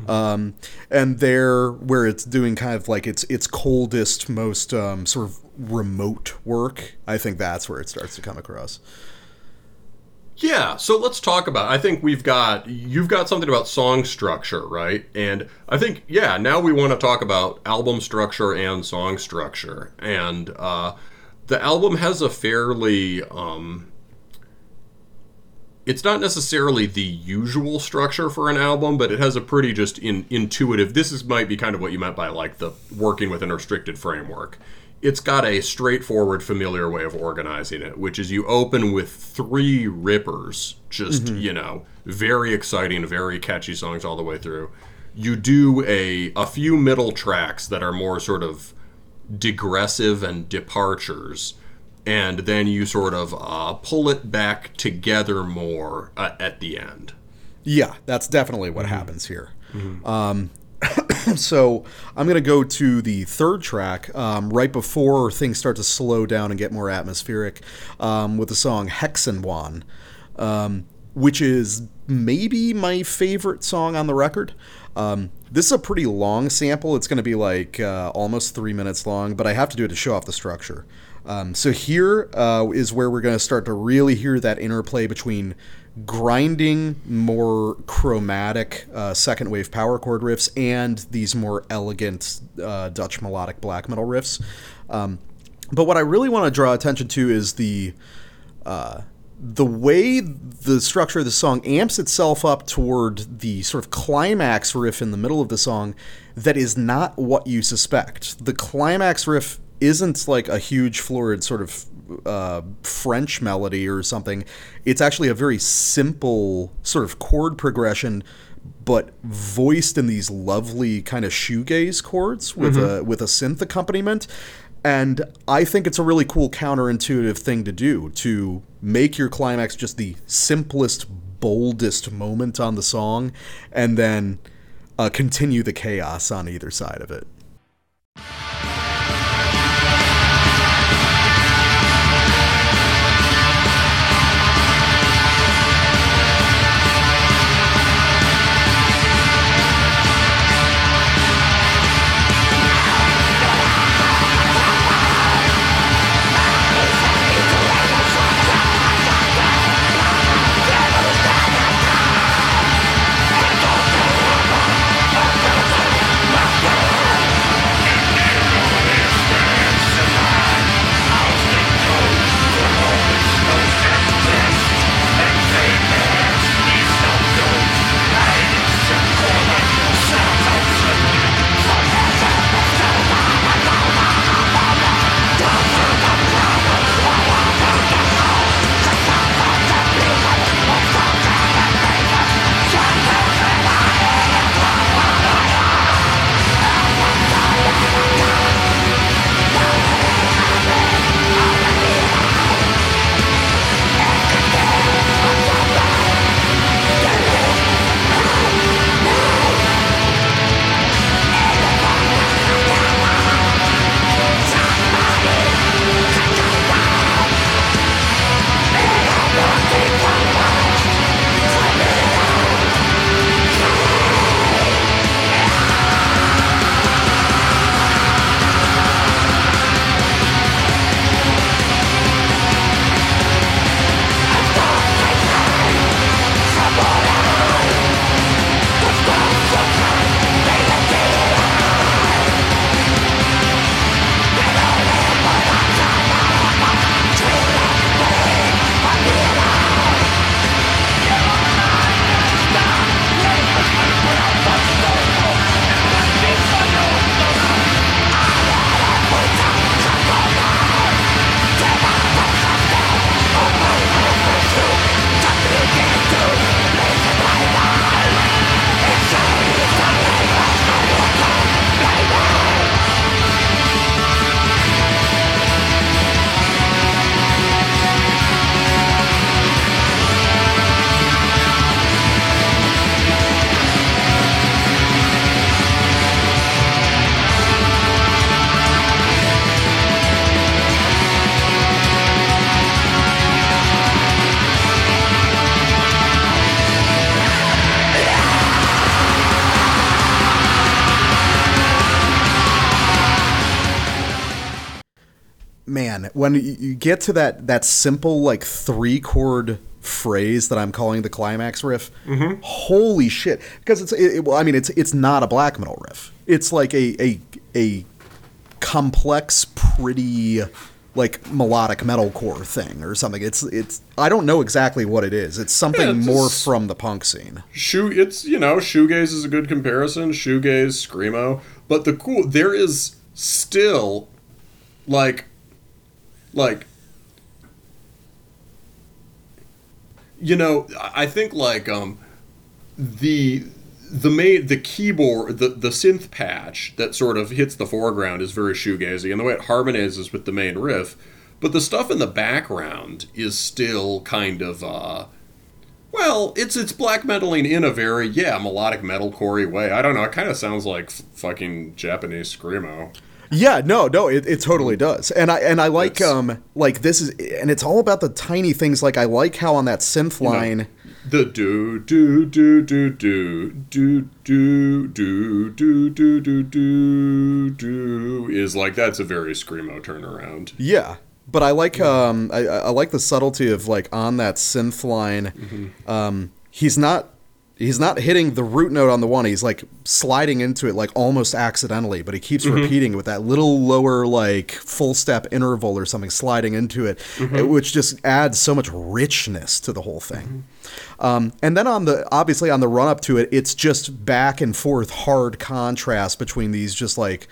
um, and there where it's doing kind of like its its coldest, most um, sort of remote work. I think that's where it starts to come across. Yeah, so let's talk about. I think we've got you've got something about song structure, right? And I think yeah, now we want to talk about album structure and song structure. And uh, the album has a fairly um, it's not necessarily the usual structure for an album, but it has a pretty just in, intuitive. This is might be kind of what you meant by like the working with an restricted framework. it's got a straightforward, familiar way of organizing it, which is you open with three rippers, just, you know, very exciting, very catchy songs all the way through. You do a, a few middle tracks that are more sort of digressive and departures, and then you sort of uh, pull it back together more uh, at the end. Yeah, that's definitely what happens here. Um, so I'm going to go to the third track um, right before things start to slow down and get more atmospheric um, with the song Hexenwan, um, which is maybe my favorite song on the record. Um, this is a pretty long sample. It's going to be like uh, almost three minutes long, but I have to do it to show off the structure. Um, so here uh, is where we're going to start to really hear that interplay between grinding, more chromatic uh, second wave power chord riffs and these more elegant uh, Dutch melodic black metal riffs. Um, but what I really want to draw attention to is the uh, the way the structure of the song amps itself up toward the sort of climax riff in the middle of the song that is not what you suspect. The climax riff isn't like a huge florid sort of uh, French melody or something. It's actually a very simple sort of chord progression, but voiced in these lovely kind of shoegaze chords with a with a synth accompaniment. And I think it's a really cool counterintuitive thing to do to make your climax just the simplest, boldest moment on the song, and then uh, continue the chaos on either side of it. When you- get to that that simple like three chord phrase that I'm calling the climax riff, mm-hmm. holy shit! Because it's it, it- well, I mean, it's it's not a black metal riff. It's like a a a complex, pretty like melodic metalcore thing or something. It's it's I don't know exactly what it is. It's something Yeah, it's more just- from the punk scene. Shoe, it's you know, shoegaze is a good comparison. Shoegaze, screamo, but the cool there is still like like you know i think like um the the main the keyboard the the synth patch that sort of hits the foreground is very shoegazy and the way it harmonizes with the main riff but the stuff in the background is still kind of uh well, it's it's black metaling in a very yeah melodic metalcore way. I don't know. It kind of sounds like f- fucking Japanese screamo. Yeah, no, no, it, it totally does, and I and I like It's- um like this is and it's all about the tiny things. Like I like how on that synth line, The do do do do do do do do do do do do do is like that's a very screamo turnaround. yeah. But I like um I, I like the subtlety of like on that synth line, um he's not he's not hitting the root note on the one. He's like sliding into it like almost accidentally, but he keeps mm-hmm. repeating it with that little lower like full step interval or something sliding into it, mm-hmm. which just adds so much richness to the whole thing. Mm-hmm. Um, and then on the obviously on the run up to it, it's just back and forth hard contrast between these just like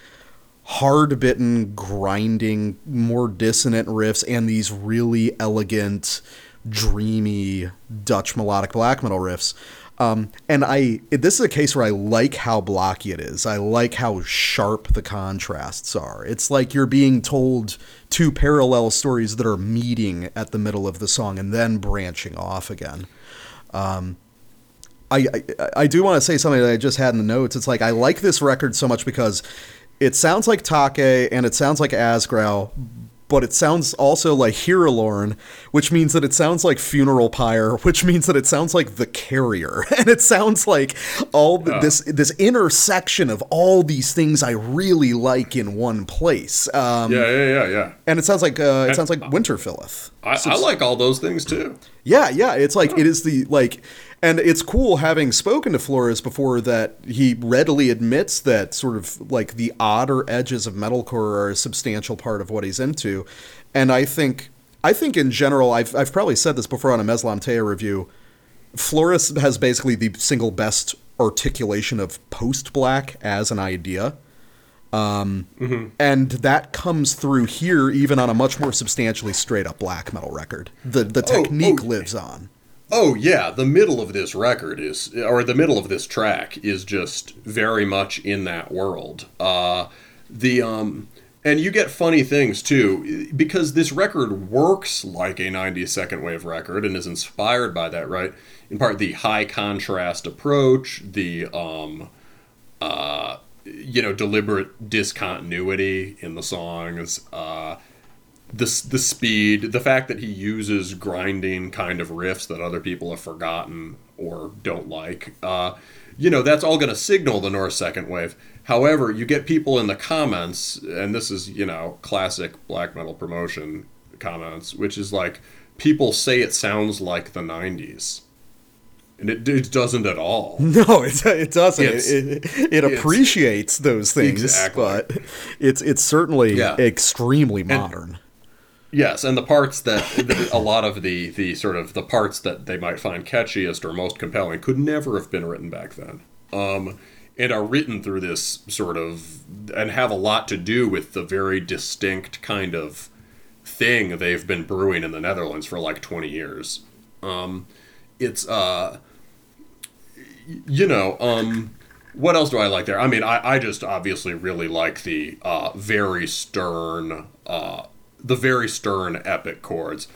hard bitten, grinding, more dissonant riffs and these really elegant, dreamy Dutch melodic black metal riffs. Um, and I, this is a case where I like how blocky it is. I like how sharp the contrasts are. It's like you're being told two parallel stories that are meeting at the middle of the song and then branching off again. Um, I, I I do want to say something that I just had in the notes. It's like I like this record so much because it sounds like Taake and it sounds like Asgrauw, but it sounds also like Hirilorn, which means that it sounds like Funeral Pyre, which means that it sounds like The Carrier, and it sounds like all the, this this intersection of all these things I really like in one place. Um, Yeah, yeah, yeah, yeah. and it sounds like uh, it sounds like Winterfylleth. I, I like all those things too. Yeah, yeah. It's like it is the like, and it's cool having spoken to Floris before that he readily admits that sort of like the odder edges of metalcore are a substantial part of what he's into, and I think I think in general I've I've probably said this before on a Meslamtaea review. Floris has basically the single best articulation of post black as an idea. Um, And that comes through here, even on a much more substantially straight up black metal record. The the Oh, technique oh, lives on. Oh yeah, the middle of this record is, or the middle of this track is just very much in that world. Uh, the um, and you get funny things too because this record works like a 90 second wave record and is inspired by that, right? In part, the high contrast approach, the um, uh, you know, deliberate discontinuity in the songs. Uh, the, the speed, the fact that he uses grinding kind of riffs that other people have forgotten or don't like, uh, you know, that's all going to signal the North Second Wave. However, you get people in the comments, and this is, you know, classic black metal promotion comments, which is like, people say it sounds like the 90s. And it, it doesn't at all. No, it, it doesn't. It, it, it appreciates those things, Exactly. but it's it's certainly Yeah. extremely modern. Yes, and the parts that a lot of the the sort of the parts that they might find catchiest or most compelling could never have been written back then. Um, and are written through this sort of and have a lot to do with the very distinct kind of thing they've been brewing in the Netherlands for like 20 years. Um, it's uh you know, um what else do I like there? I mean, I, I just obviously really like the uh, very stern, uh, the very stern epic chords.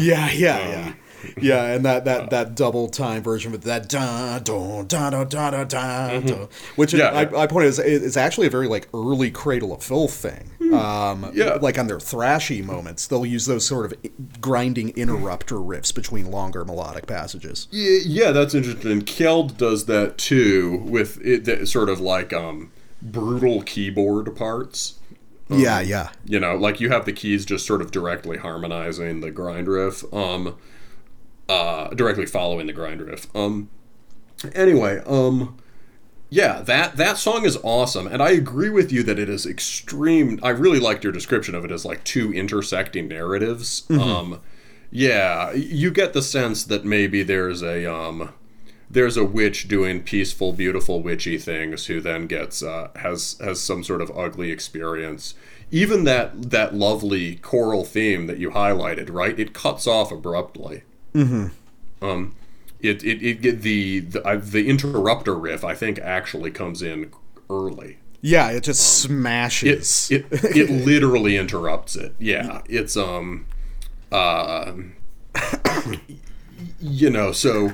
Yeah, yeah, yeah. Yeah, and that, that, that double time version with that da da da da da da da, da which Yeah, I, yeah. I point is is actually a very like early Cradle of Filth thing. Um, Yeah. like on their thrashy moments, they'll use those sort of grinding interrupter riffs between longer melodic passages. Yeah, yeah, that's interesting. Keld does that too with it, that sort of like um, brutal keyboard parts. Yeah, yeah. you know like you have the keys just sort of directly harmonizing the grind riff um uh directly following the grind riff um anyway um yeah that that song is awesome and i agree with you that it is extreme i really liked your description of it as like two intersecting narratives um yeah you get the sense that maybe there's a um there's a witch doing peaceful, beautiful, witchy things who then gets uh, has has some sort of ugly experience. Even that that lovely choral theme that you highlighted, right? It cuts off abruptly. Mm-hmm. Um, it it, it get the the, uh, the interrupter riff I think actually comes in early. Yeah, it just It smashes. it it literally interrupts it. Yeah, it's um, uh, you know, so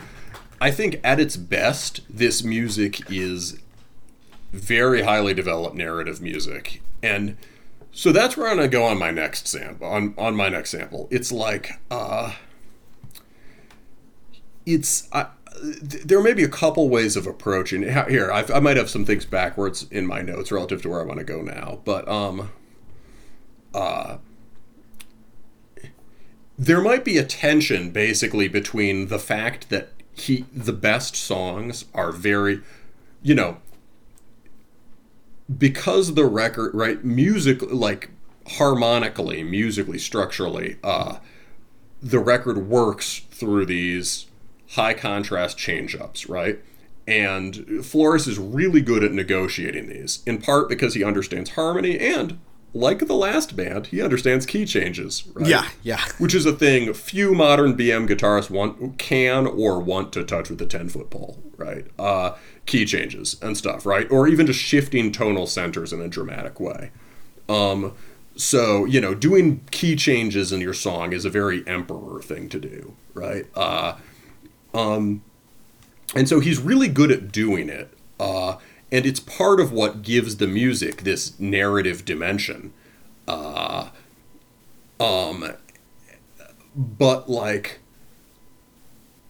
I think at its best, this music is very highly developed narrative music, and so that's where I'm gonna go on my next sample. On on my next sample, it's like uh, it's I. There may be a couple ways of approaching it. Here, I've, I might have some things backwards in my notes relative to where I want to go now, but um, uh, there might be a tension basically between the fact that he the best songs are very you know because the record right music like harmonically musically structurally uh the record works through these high contrast change ups right and Floris is really good at negotiating these in part because he understands harmony and like the last band he understands key changes right yeah, yeah. which is a thing few modern BM guitarists want can or want to touch with a 10 foot pole, right? Uh, key changes and stuff, right? Or even just shifting tonal centers in a dramatic way. Um, so you know, doing key changes in your song is a very emperor thing to do, right? Uh, um, and so he's really good at doing it, uh, and it's part of what gives the music this narrative dimension. Uh, um, but like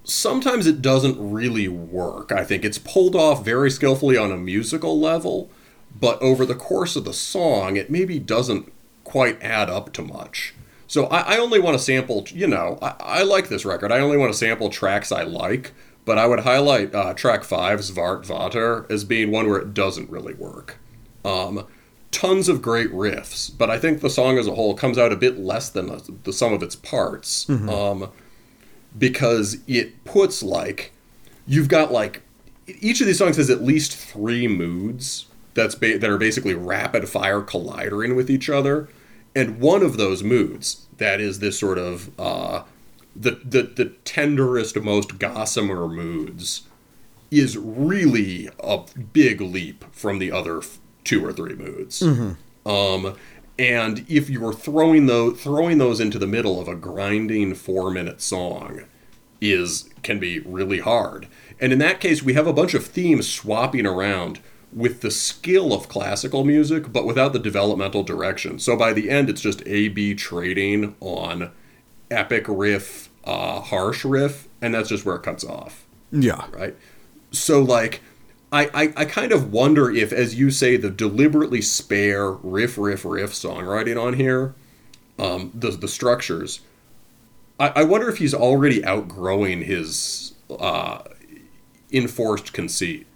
sometimes it doesn't really work. I think it's pulled off very skillfully on a musical level, but over the course of the song, it maybe doesn't quite add up to much. So I, I only want to sample, you know, I, I like this record. I only want to sample tracks I like, but I would highlight uh, track five, Svart Vater, as being one where it doesn't really work. Um, tons of great riffs, but I think the song as a whole comes out a bit less than the, the sum of its parts. Um, because it puts like you've got like each of these songs has at least three moods that's ba- that are basically rapid fire colliding with each other and one of those moods that is this sort of uh, the, the the tenderest most gossamer moods is really a big leap from the other f- two or three moods um, and if you're throwing those throwing those into the middle of a grinding four minute song is can be really hard. And in that case, we have a bunch of themes swapping around with the skill of classical music, but without the developmental direction. So by the end, it's just A B trading on epic riff, uh, harsh riff, and that's just where it cuts off Yeah. right? So like, I, I I kind of wonder if, as you say, the deliberately spare riff riff riff songwriting on here, um, the the structures. I, I wonder if he's already outgrowing his uh, enforced conceit.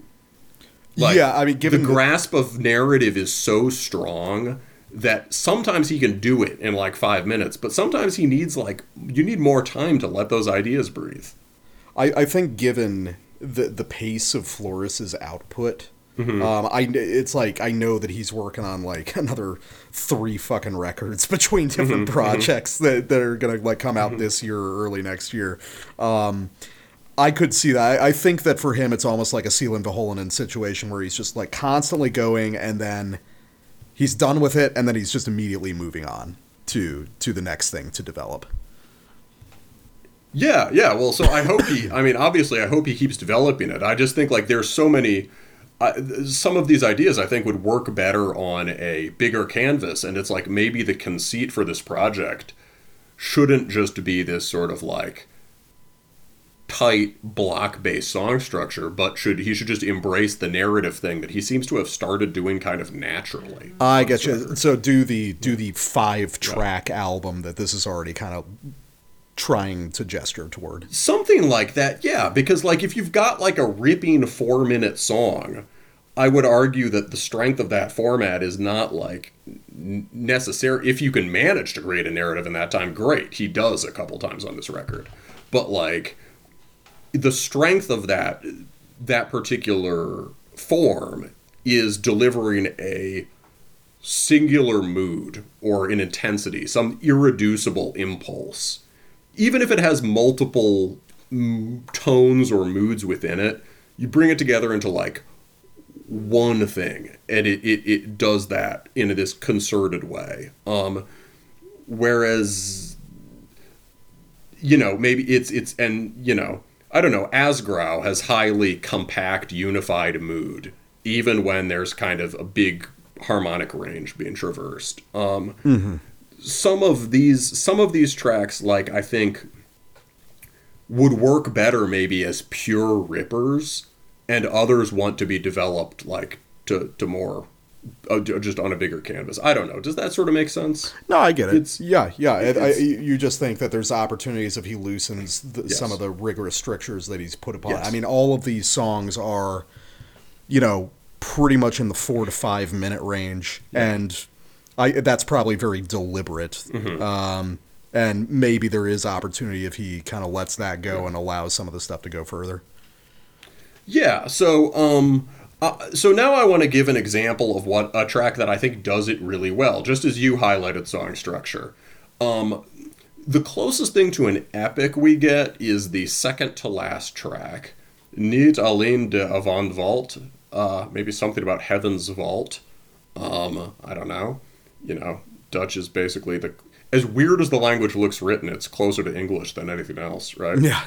Yeah, I mean, given the the- grasp of narrative is so strong that sometimes he can do it in like five minutes, but sometimes he needs like you need more time to let those ideas breathe. I, I think given the the pace of Floris's output, Mm-hmm. um, I it's like I know that he's working on like another three fucking records between Mm-hmm, different projects that, that are gonna like come out this year or early next year. Um, I could see that. I, I think that for him, it's almost like a Sealand Vaholanen situation where he's just like constantly going, and then he's done with it, and then he's just immediately moving on to to the next thing to develop. Yeah, yeah. Well, so I hope he. I mean, obviously, I hope he keeps developing it. I just think like there's so many. Uh, some of these ideas I think would work better on a bigger canvas, and it's like maybe the conceit for this project shouldn't just be this sort of like tight block-based song structure, but should he should just embrace the narrative thing that he seems to have started doing kind of naturally. I get you. So do the do the five track album that this is already kind of trying to gesture toward. Something like that, yeah. Because like if you've got like a ripping four minute song, I would argue that the strength of that format is not like necessary. If you can manage to create a narrative in that time, great. He does a couple times on this record, but like the strength of that that particular form is delivering a singular mood or an intensity, some irreducible impulse. Even if it has multiple tones or moods within it, you bring it together into like one thing, and it, it, it does that in this concerted way. Um, whereas, you know, maybe it's it's and you know, I don't know. Asgrauw has highly compact, unified mood, even when there's kind of a big harmonic range being traversed. Um, Some of these some of these tracks, like I think, would work better maybe as pure rippers, and others want to be developed like to to more. Uh, just on a bigger canvas. I don't know. Does that sort of make sense? No, I get it. It's- yeah, yeah. I, I, you just think that there's opportunities if he loosens the, Yes. some of the rigorous strictures that he's put upon. Yes. I mean, all of these songs are, you know, pretty much in the four to five minute range, and I that's probably very deliberate. Mm-hmm. Um, and maybe there is opportunity if he kind of lets that go and allows some of the stuff to go further. Yeah. So, um, uh, so now I want to give an example of what a track that I think does it really well, just as you highlighted song structure. Um, the closest thing to an epic we get is the second to last track, Niet alleen de avant vault. Uh, maybe something about Heaven's Vault. Um, I don't know. You know, Dutch is basically the. As weird as the language looks written, it's closer to English than anything else, right? Yeah.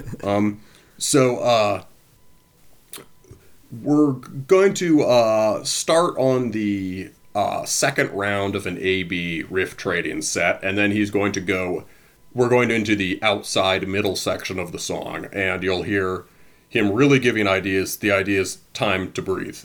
So, uh, we're going to uh, start on the uh, second round of an AB riff trading set, and then he's going to go. We're going into the outside middle section of the song, and you'll hear him really giving ideas. The idea is time to breathe.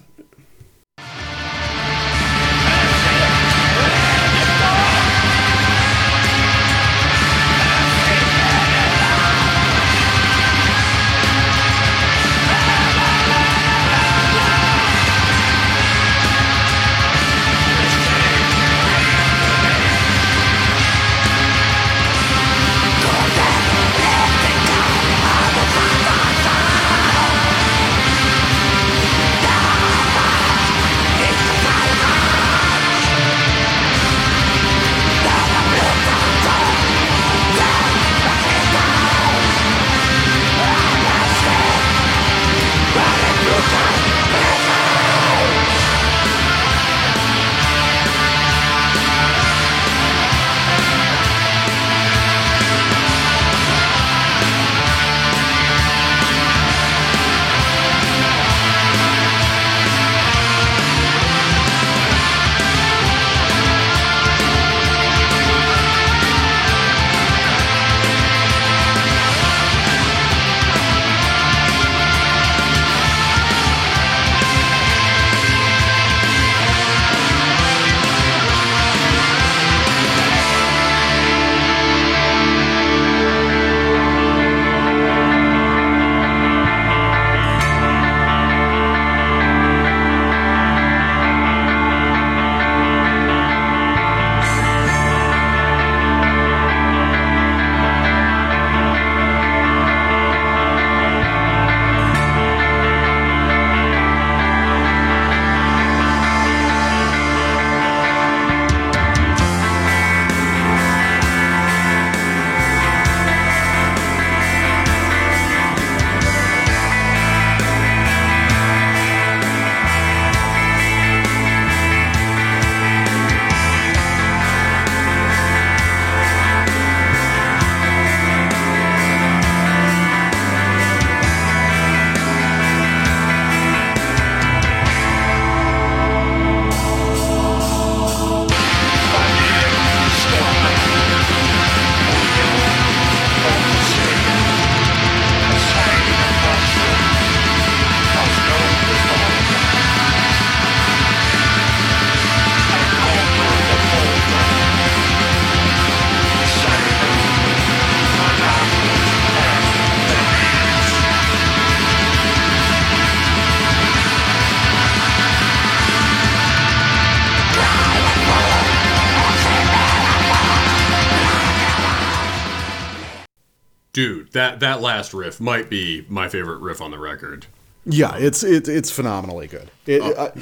That that last riff might be my favorite riff on the record. Yeah, it's it, it's phenomenally good. It, Oh.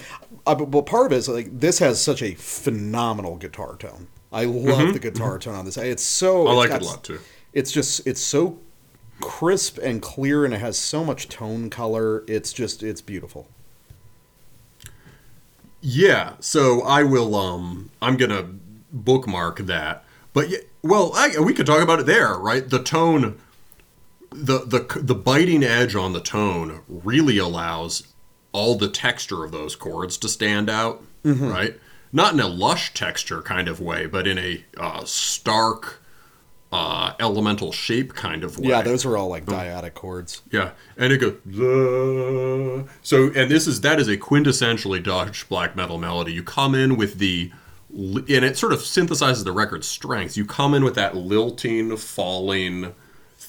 I, I, but part of it is like this has such a phenomenal guitar tone. I love the guitar tone on this. It's so Mm-hmm. I it's like got it a lot too. It's just it's so crisp and clear, and it has so much tone color. It's just it's beautiful. Yeah, so I will. Um, I'm gonna bookmark that. But yeah, well, I, we could talk about it there, right? The tone, the the the biting edge on the tone really allows all the texture of those chords to stand out, right? Not in a lush texture kind of way, but in a uh, stark, uh, elemental shape kind of way. Yeah, those are all like dyadic chords. Yeah, and it goes so, and this is that is a quintessentially Dutch black metal melody. You come in with the, and it sort of synthesizes the record's strengths. You come in with that lilting, falling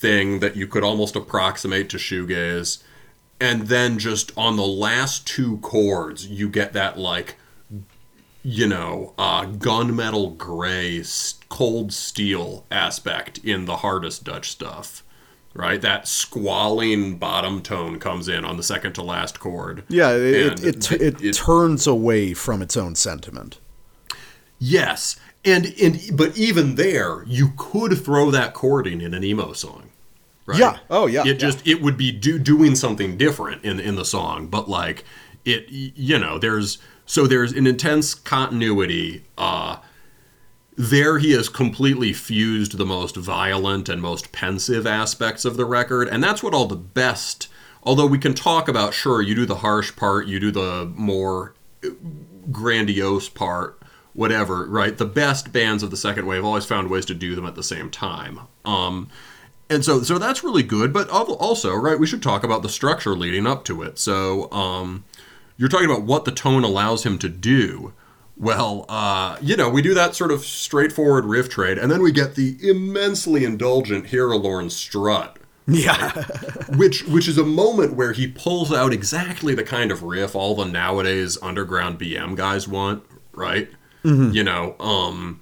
thing that you could almost approximate to shoegaze, and then just on the last two chords, you get that like you know, uh, gunmetal gray, cold steel aspect in the hardest Dutch stuff, right? That squalling bottom tone comes in on the second to last chord. Yeah, it it, it, it, turns away from its own sentiment. yes, and and but even there, you could throw that chording in an emo song. Right? Yeah. Oh, yeah, It yeah. just it would be do, doing something different in in the song, but like it, you know, there's so there's an intense continuity. uh there he has completely fused the most violent and most pensive aspects of the record and that's what all the best although we can talk about sure you do the harsh part you do the more grandiose part whatever right the best bands of the second wave always found ways to do them at the same time um and so so that's really good but also right we should talk about the structure leading up to it so um you're talking about what the tone allows him to do well, uh, you know, we do that sort of straightforward riff trade, and then we get the immensely indulgent Hirilorn strut, Yeah. which which is a moment where he pulls out exactly the kind of riff all the nowadays underground BM guys want, right? You know, um,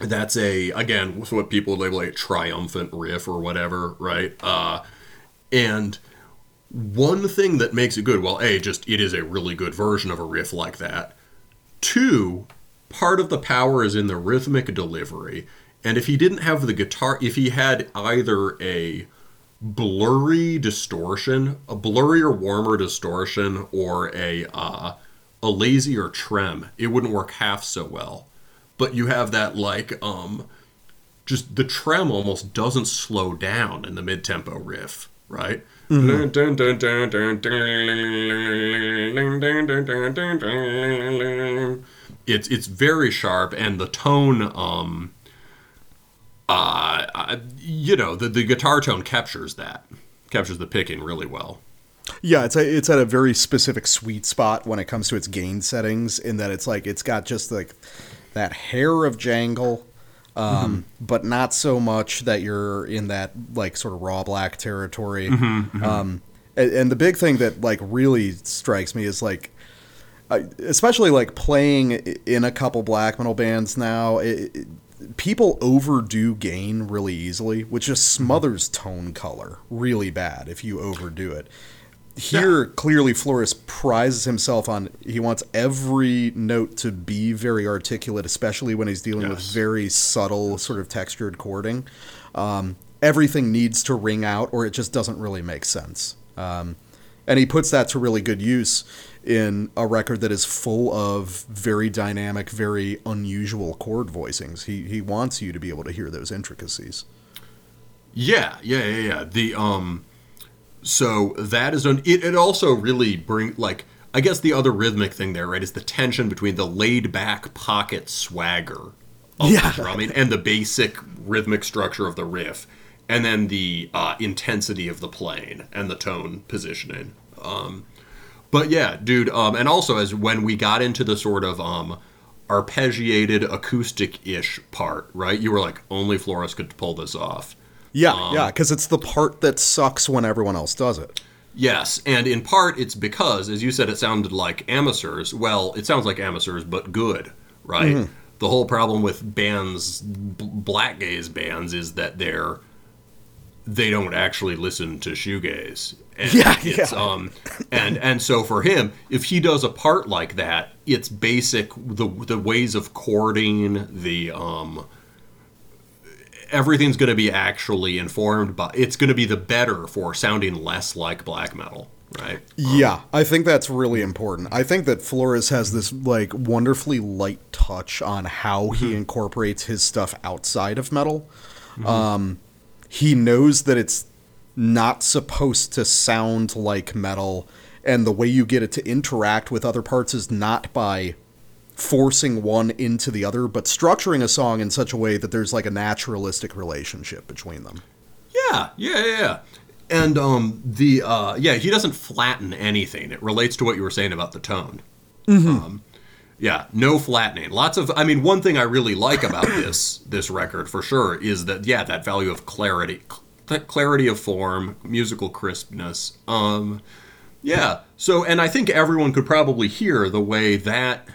that's a again what people label a triumphant riff or whatever, right? Uh, and one thing that makes it good, well, a just it is a really good version of a riff like that. Two, part of the power is in the rhythmic delivery. And if he didn't have the guitar, if he had either a blurry distortion, a blurry or warmer distortion, or a uh, a lazier trem, it wouldn't work half so well. But you have that like um, just the trem almost doesn't slow down in the mid tempo riff, right? It's it's very sharp, and the tone, um, uh, uh, you know, the the guitar tone captures that, captures the picking really well. Yeah, it's a, it's at a very specific sweet spot when it comes to its gain settings. In that it's like it's got just like that hair of jangle, um, but not so much that you're in that like sort of raw black territory. Um, and, and the big thing that like really strikes me is like, I, especially like playing in a couple black metal bands now. It, it, people overdo gain really easily, which just smothers tone color really bad if you overdo it. Here, clearly, Floris prizes himself on he wants every note to be very articulate, especially when he's dealing with very subtle, sort of textured chording. Um, everything needs to ring out, or it just doesn't really make sense. Um, and he puts that to really good use in a record that is full of very dynamic, very unusual chord voicings. He he wants you to be able to hear those intricacies. Yeah, yeah, yeah, yeah. The um, so that is done. It, it also really bring like I guess the other rhythmic thing there, right, is the tension between the laid back pocket swagger of Yeah. the drumming and the basic rhythmic structure of the riff, and then the uh, intensity of the playing and the tone positioning. Um, but yeah, dude. Um, and also as when we got into the sort of um arpeggiated acoustic-ish part, right? You were like, only Floris could pull this off. Yeah, yeah, because it's the part that sucks when everyone else does it. Yes, and in part it's because, as you said, it sounded like Amesoeurs. Well, it sounds like Amesoeurs, but good, right? The whole problem with bands, b- black gaze bands, is that they're they don't actually listen to shoegaze. And Yeah, yeah. Um, and and so for him, if he does a part like that, it's basic the the ways of chording the um. Everything's going to be actually informed by. It's going to be the better for sounding less like black metal, right? Yeah, I think that's really important. I think that Floris has this like wonderfully light touch on how he incorporates his stuff outside of metal. Um, he knows that it's not supposed to sound like metal, and the way you get it to interact with other parts is not by forcing one into the other, but structuring a song in such a way that there's like a naturalistic relationship between them. Yeah, yeah, yeah. And um, the uh, yeah, he doesn't flatten anything. It relates to what you were saying about the tone. Um, yeah, no flattening. Lots of. I mean, one thing I really like about this this record for sure is that yeah, that value of clarity, cl- clarity of form, musical crispness. Um, yeah. So, and I think everyone could probably hear the way that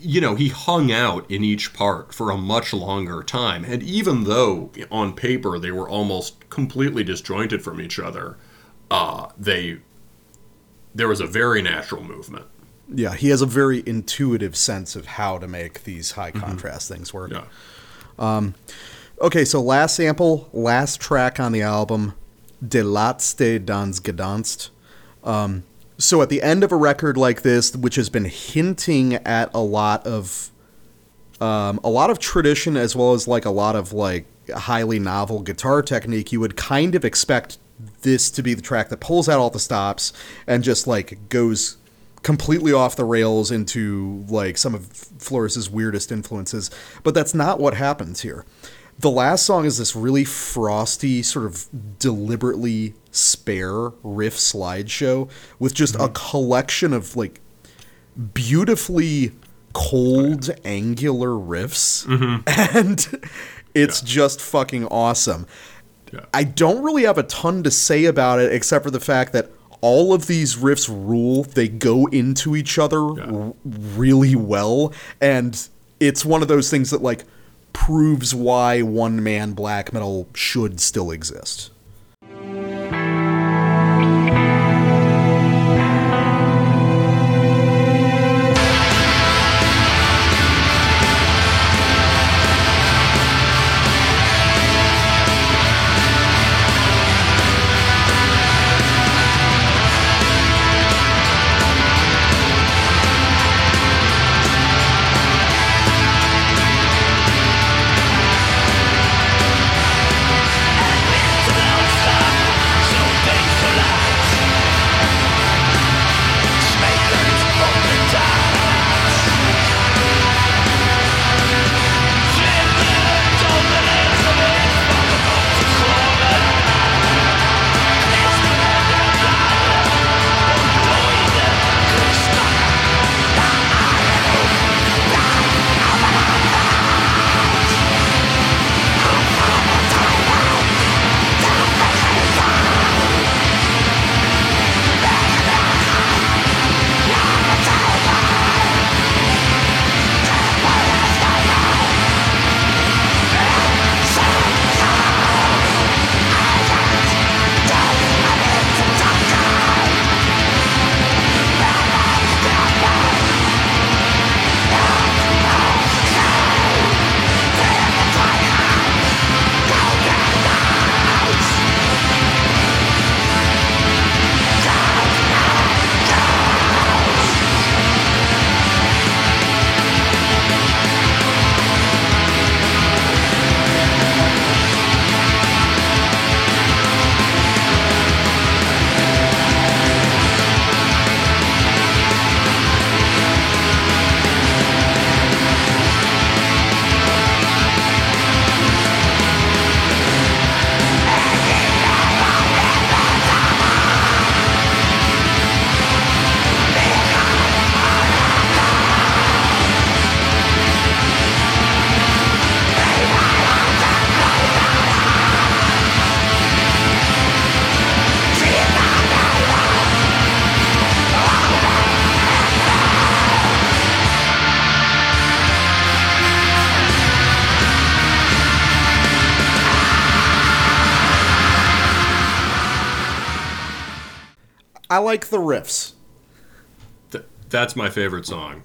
you know, he hung out in each part for a much longer time. And even though on paper they were almost completely disjointed from each other, uh, they there was a very natural movement. Yeah, he has a very intuitive sense of how to make these high contrast things work. Yeah. Okay, so last sample, last track on the album, De Laatste Dans Gedanst. Um, so at the end of a record like this, which has been hinting at a lot of um, a lot of tradition as well as like a lot of like highly novel guitar technique, you would kind of expect this to be the track that pulls out all the stops and just like goes completely off the rails into like some of Floris's weirdest influences. But that's not what happens here. The last song is this really frosty, sort of deliberately spare riff slideshow with just a mm-hmm. collection of like beautifully cold, angular riffs. Mm-hmm. And it's just fucking awesome. Yeah. I don't really have a ton to say about it except for the fact that all of these riffs rule. They go into each other r- really well. And it's one of those things that, like, proves why one man black metal should still exist. Like the riffs. Th- that's my favorite song.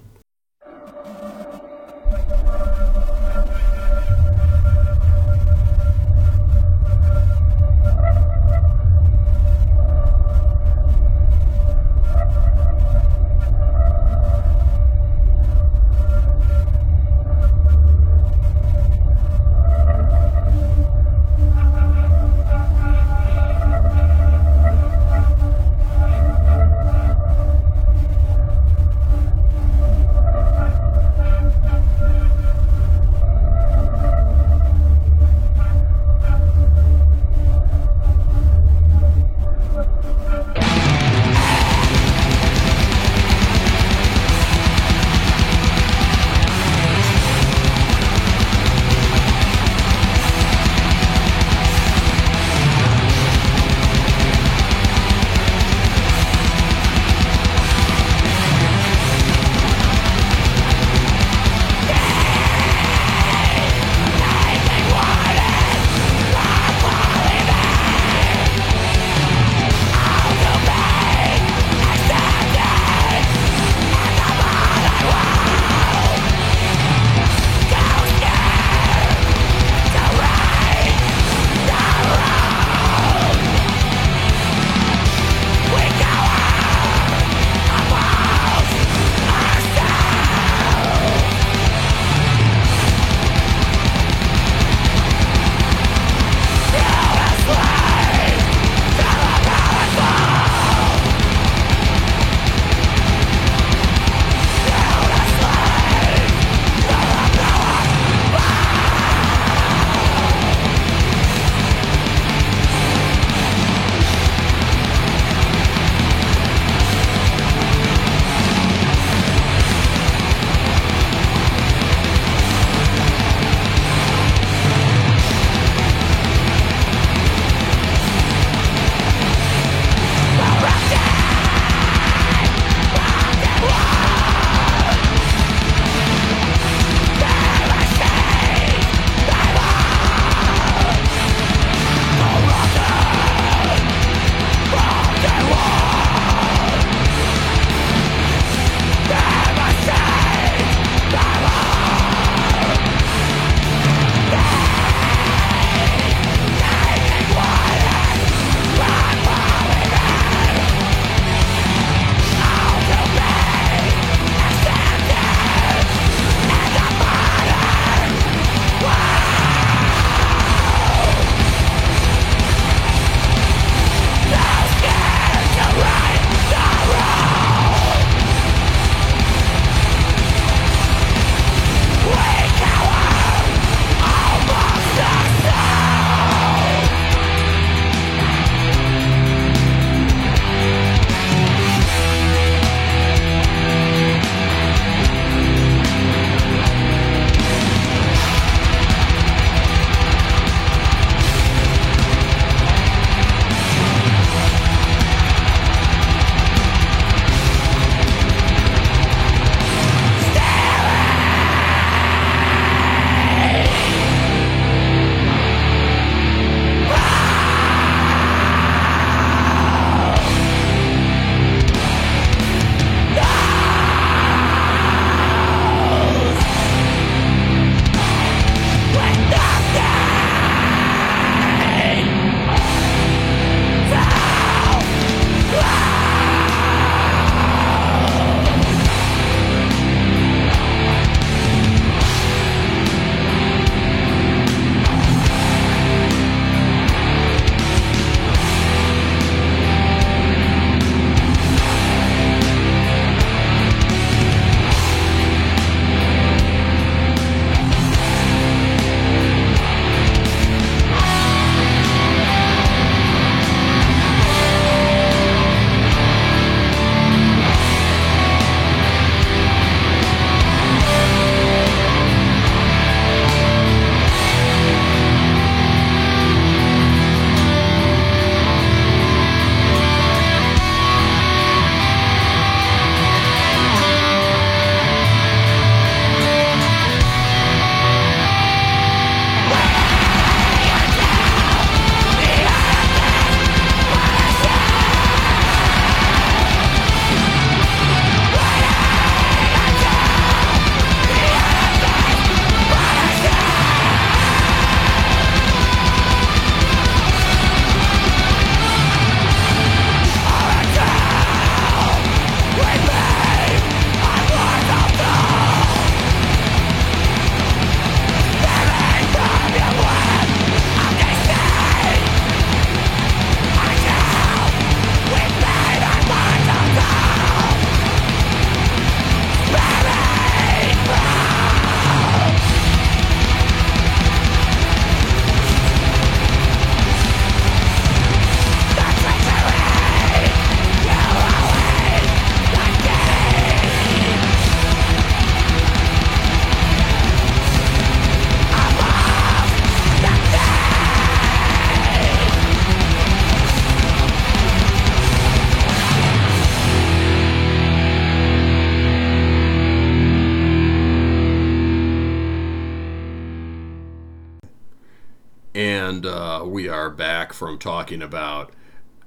Talking about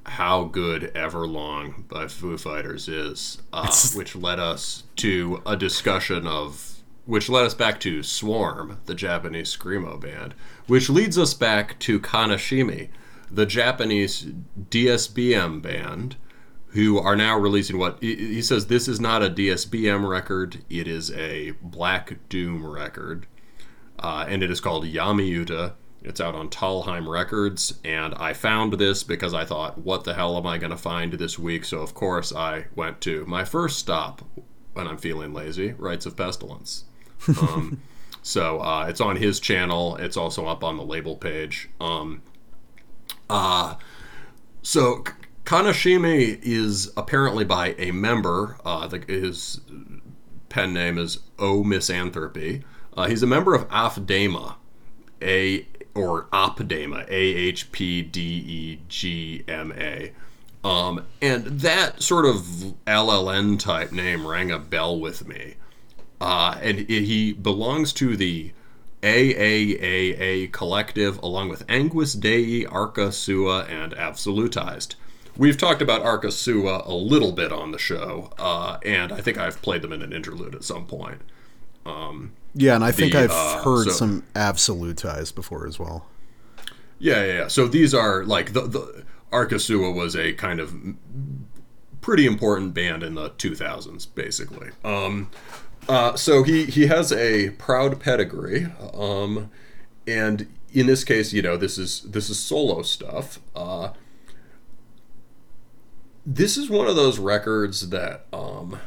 how good Everlong by Foo Fighters is, uh, which led us to a discussion of. Which led us back to Swarrrm, the Japanese screamo band, which leads us back to Kanashimi, the Japanese DSBM band, who are now releasing what he- says this is not a DSBM record, it is a Black Doom record uh, and it is called Yamiuta. It's out on Talheim Records, and I found this because I thought, what the hell am I going to find this week? So, of course, I went to my first stop when I'm feeling lazy Rites of Pestilence. Um, so, uh, it's on his channel, it's also up on the label page. Um, uh, so, Kanashimi is apparently by a member, uh, the, his pen name is O Misanthropy. Uh, he's a member of Afdema, A or Opdema, A H P D E G M A. Um, and that sort of LLN type name rang a bell with me. Uh, and he belongs to the AAAA collective along with Anguis Dei, Arkha Sva, and Absolutized. We've talked about Arkha Sva a little bit on the show, uh, and I think I've played them in an interlude at some point. Yeah, and I think The, I've uh, heard so- some absolutized before as well. Yeah, yeah, yeah. So these are like the the Arkha Sva was a kind of pretty important band in the 2000s, basically. Um, uh, so he he has a proud pedigree, um, and in this case, you know, this is this is solo stuff. Uh, this is one of those records that um,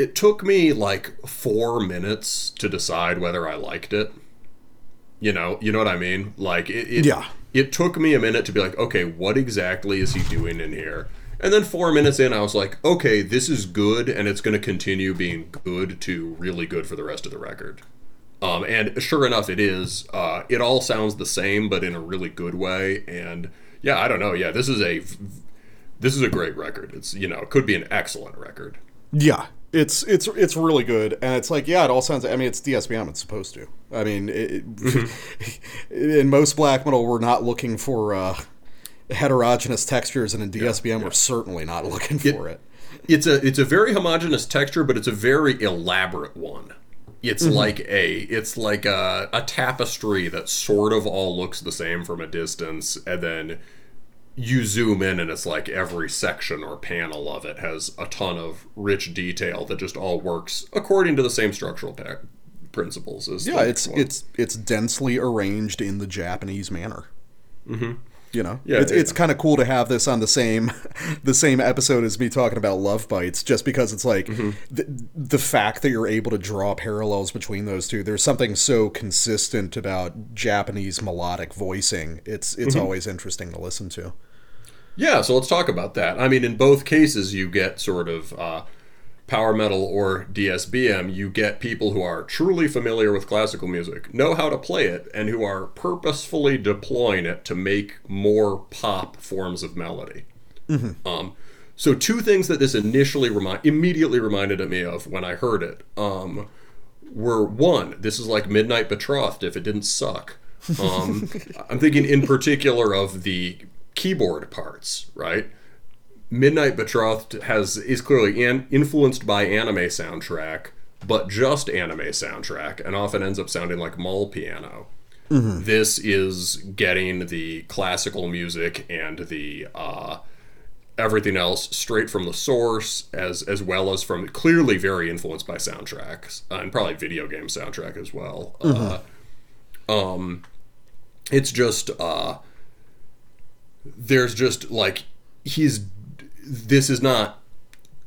it took me like four minutes to decide whether I liked it. You know, you know what I mean? Like it, it Yeah. It took me a minute to be like, okay, what exactly is he doing in here? And then four minutes in, I was like, okay, this is good, and it's going to continue being good to really good for the rest of the record. Um, and sure enough, it is. Uh, it all sounds the same, but in a really good way. And yeah, I don't know. Yeah, this is a this is a great record. It's you know, it could be an excellent record. Yeah, it's it's it's really good, and it's like yeah, it all sounds. I mean, it's DSBM. It's supposed to. I mean, it, in most black metal, we're not looking for uh, heterogeneous textures, and in DSBM, we're certainly not looking for it. it's a it's a very homogeneous texture, but it's a very elaborate one. It's like a it's like a, a tapestry that sort of all looks the same from a distance, and then you zoom in, and it's like every section or panel of it has a ton of rich detail that just all works according to the same structural pa- principles as Yeah, it's one. it's it's densely arranged in the Japanese manner. Mm-hmm. You know, Yeah, it's yeah. it's kind of cool to have this on the same the same episode as me talking about Love Bites, just because it's like Mm-hmm. the, the fact that you're able to draw parallels between those two. There's something so consistent about Japanese melodic voicing. It's it's Mm-hmm. always interesting to listen to. Yeah, so let's talk about that. I mean, in both cases, you get sort of uh, power metal or DSBM. You get people who are truly familiar with classical music, know how to play it, and who are purposefully deploying it to make more pop forms of melody. Um, so, two things that this initially remind immediately reminded me of when I heard it um, were one, this is like Midnight Betrothed if it didn't suck. Um, I'm thinking in particular of the keyboard parts, right? Midnight Betrothed has is clearly an, influenced by anime soundtrack, but just anime soundtrack, and often ends up sounding like mall piano. This is getting the classical music and the uh, everything else straight from the source, as as well as from clearly very influenced by soundtracks uh, and probably video game soundtrack as well. Uh, um, it's just uh, there's just like he's this is not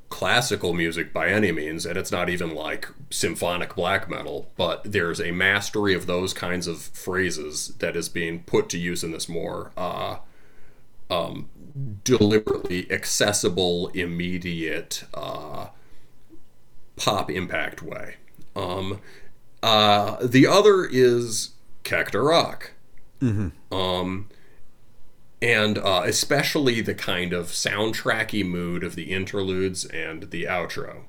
classical music by any means and it's not even like symphonic black metal but there's a mastery of those kinds of phrases that is being put to use in this more uh, um, deliberately accessible immediate uh, pop impact way. Um, uh, the other is Kekht Aräkh um, and uh, especially the kind of soundtracky mood of the interludes and the outro,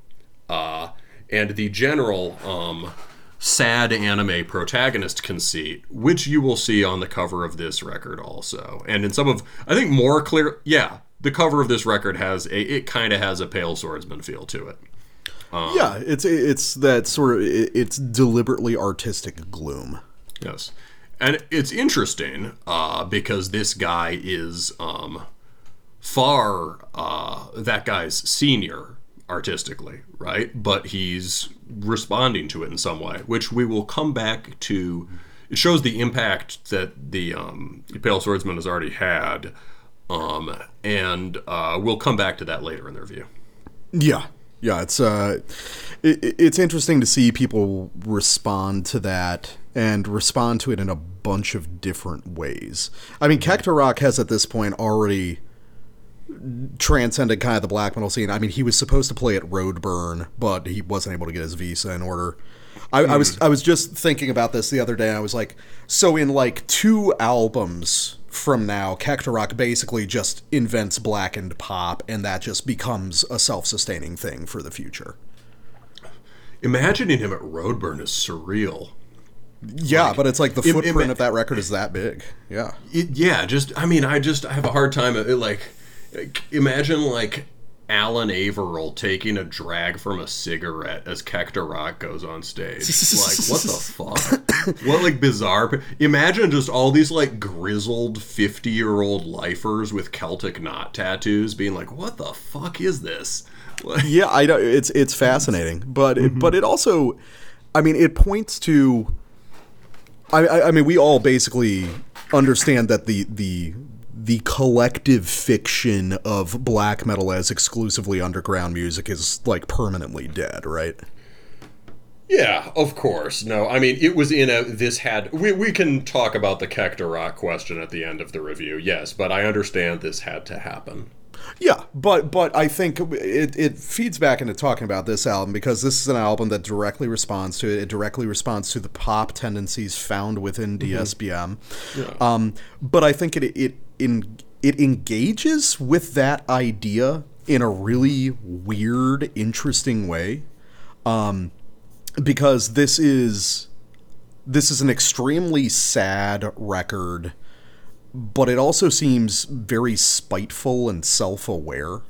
uh, and the general um, sad anime protagonist conceit, which you will see on the cover of this record also, and in some of I think more clear. Yeah, the cover of this record has a it kind of has a pale swordsman feel to it. yeah, it's it's that sort of it's deliberately artistic gloom. Yes. And it's interesting uh, because this guy is um, far uh, that guy's senior artistically, right? But he's responding to it in some way, which we will come back to. It shows the impact that the um, Pale Swordsman has already had, um, and uh, we'll come back to that later in the review. Yeah, yeah, it's uh, it, it's interesting to see people respond to that and respond to it in a bunch of different ways. I mean, Kekht Aräkh has at this point already transcended kind of the black metal scene. I mean, he was supposed to play at Roadburn, but he wasn't able to get his visa in order. I, I was hmm. I was just thinking about this the other day. And I was like, so in like two albums from now, Kekht Aräkh basically just invents blackened pop, and that just becomes a self-sustaining thing for the future. Imagining him at Roadburn is surreal. Yeah, but it's like the footprint ima- of that record is that big. Yeah. It, yeah, just I mean, I just I have a hard time. It, like, imagine like Alan Averill taking a drag from a cigarette as Kekht Aräkh goes on stage. like, what the fuck? what like bizarre? Imagine just all these like grizzled fifty-year-old lifers with Celtic knot tattoos being like, "What the fuck is this?" Like, yeah, I know it's it's fascinating, but it, mm-hmm. but it also, I mean, it points to. I, I I mean, we all basically understand that the the the collective fiction of black metal as exclusively underground music is like permanently dead, right? Yeah, of course. No, I mean it was in a. This had we we can talk about the Kekht Aräkh question at the end of the review. Yes, but I understand this had to happen. Yeah, but but I think it, it feeds back into talking about this album because this is an album that directly responds to it. It directly responds to the pop tendencies found within DSBM. Um, but I think it it in, it engages with that idea in a really weird, interesting way. Um, because this is this is an extremely sad record but it also seems very spiteful and self-aware.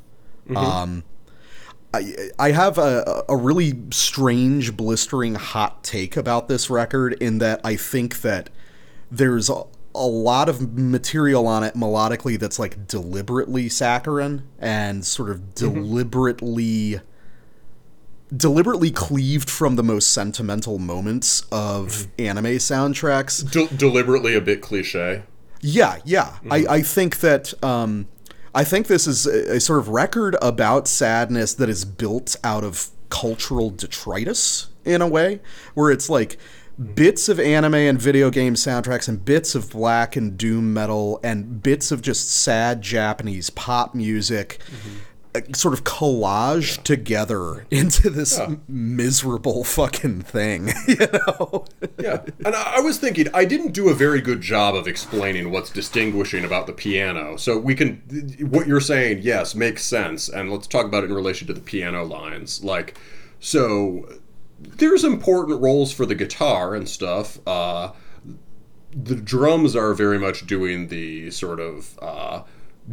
Mm-hmm. Um, I I have a a really strange, blistering hot take about this record in that I think that there's a, a lot of material on it melodically that's like deliberately saccharine and sort of mm-hmm. deliberately deliberately cleaved from the most sentimental moments of mm-hmm. anime soundtracks De- deliberately a bit cliche. Yeah, yeah. I, I think that um, I think this is a, a sort of record about sadness that is built out of cultural detritus in a way, where it's like bits of anime and video game soundtracks and bits of black and doom metal and bits of just sad Japanese pop music. uh, Sort of collage together into this miserable fucking thing, you know? Yeah, and I, I was thinking I didn't do a very good job of explaining what's distinguishing about the piano. So we can, what you're saying, yes, makes sense, and let's talk about it in relation to the piano lines. Like, so there's important roles for the guitar and stuff. Uh, the drums are very much doing the sort of uh,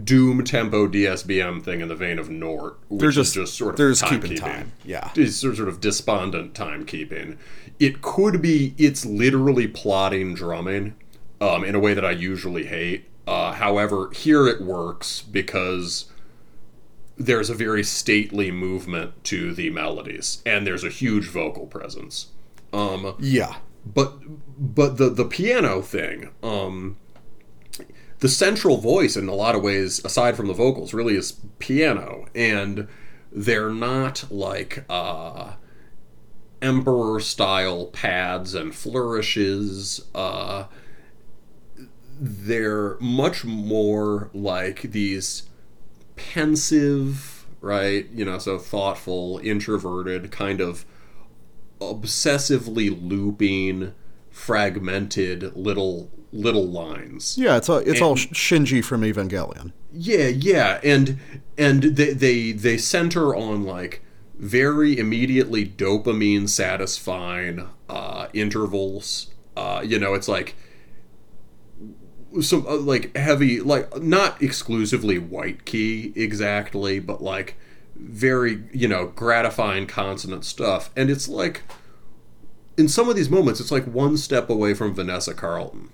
doom tempo DSBM thing in the vein of Nortt, which They're is just- just sort of just timekeeping. keeping time, yeah. is sort of despondent timekeeping. It could be it's literally plotting drumming um, in a way that I usually hate. Uh, however, here it works because there's a very stately movement to the melodies, and there's a huge vocal presence. Um, yeah. but but the the piano thing um the central voice in a lot of ways aside from the vocals really is piano. And they're not like uh emperor style pads and flourishes uh they're much more like these pensive right you know so thoughtful introverted kind of obsessively looping fragmented little little lines Yeah, it's all, it's all Shinji from Evangelion. yeah yeah and and they they they center on like very immediately dopamine satisfying uh, intervals. Uh, you know, it's like some uh, like heavy, like not exclusively white key exactly, but like very you know gratifying consonant stuff. And it's like in some of these moments, it's like one step away from Vanessa Carlton.